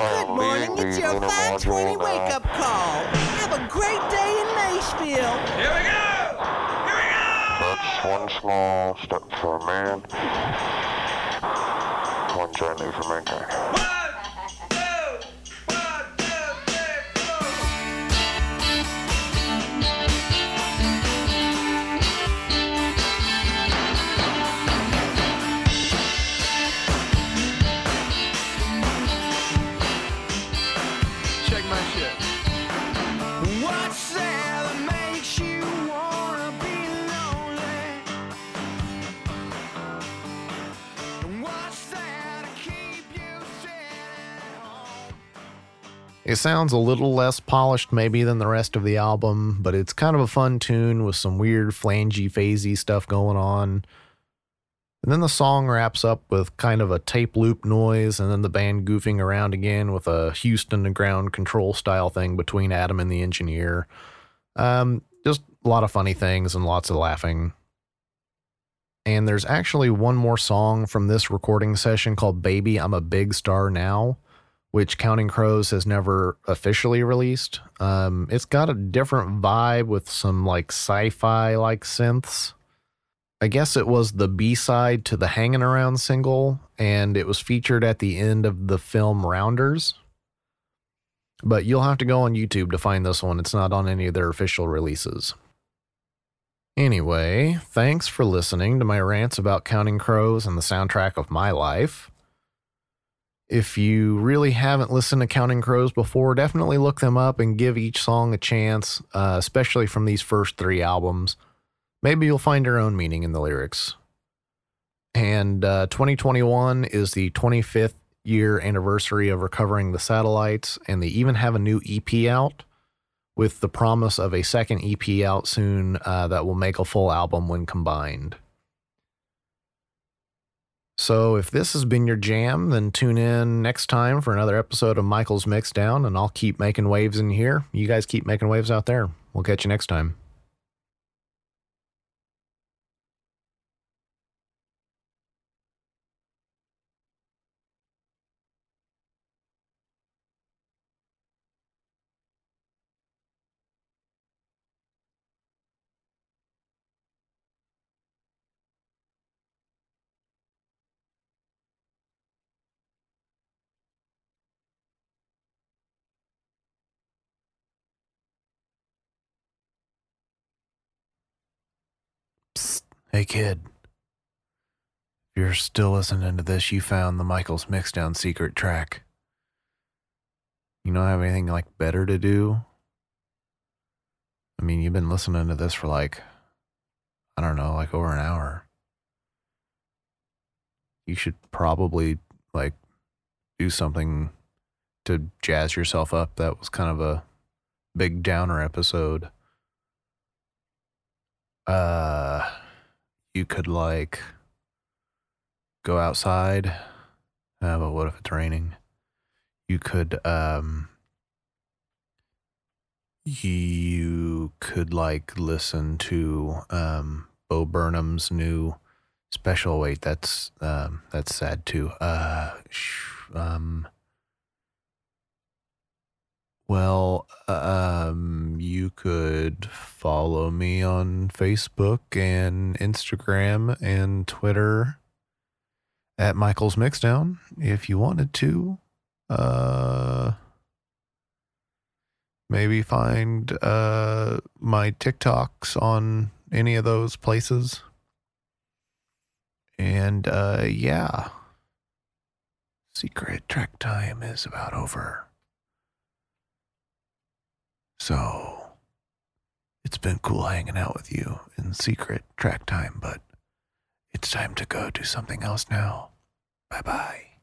Good morning, it's your 520 wake up call. Have a great day in Nashville. Here we go! Here we go! That's one small step for man, one giant leap for mankind. It sounds a little less polished, maybe, than the rest of the album, but it's kind of a fun tune with some weird flangey, phasey stuff going on. And then the song wraps up with kind of a tape loop noise, and then the band goofing around again with a Houston to ground control style thing between Adam and the engineer. Um, just a lot of funny things and lots of laughing. And there's actually one more song from this recording session called Baby, I'm a Big Star Now which Counting Crows has never officially released. Um, it's got a different vibe with some like sci-fi like synths. I guess it was the B-side to the Hanging Around single, and it was featured at the end of the film Rounders. But you'll have to go on YouTube to find this one. It's not on any of their official releases. Anyway, thanks for listening to my rants about Counting Crows and the soundtrack of my life. If you really haven't listened to Counting Crows before, definitely look them up and give each song a chance, uh, especially from these first three albums. Maybe you'll find your own meaning in the lyrics. And uh, 2021 is the 25th year anniversary of recovering the satellites, and they even have a new EP out with the promise of a second EP out soon uh, that will make a full album when combined. So if this has been your jam, then tune in next time for another episode of Michael's Mixdown, and I'll keep making waves in here. You guys keep making waves out there. We'll catch you next time. Hey, kid. If you're still listening to this, you found the Michael's Mixdown secret track. You don't have anything like better to do? I mean, you've been listening to this for like, I don't know, like over an hour. You should probably like do something to jazz yourself up. That was kind of a big downer episode. Uh, you could like go outside. Uh, but what if it's raining? You could um you could like listen to um Bo Burnham's new special wait that's um that's sad too. Uh sh- um well, um, you could follow me on Facebook and Instagram and Twitter at Michael's Mixdown if you wanted to. Uh, maybe find uh my TikToks on any of those places. And uh, yeah, secret track time is about over. So it's been cool hanging out with you in secret track time, but it's time to go do something else now. Bye bye.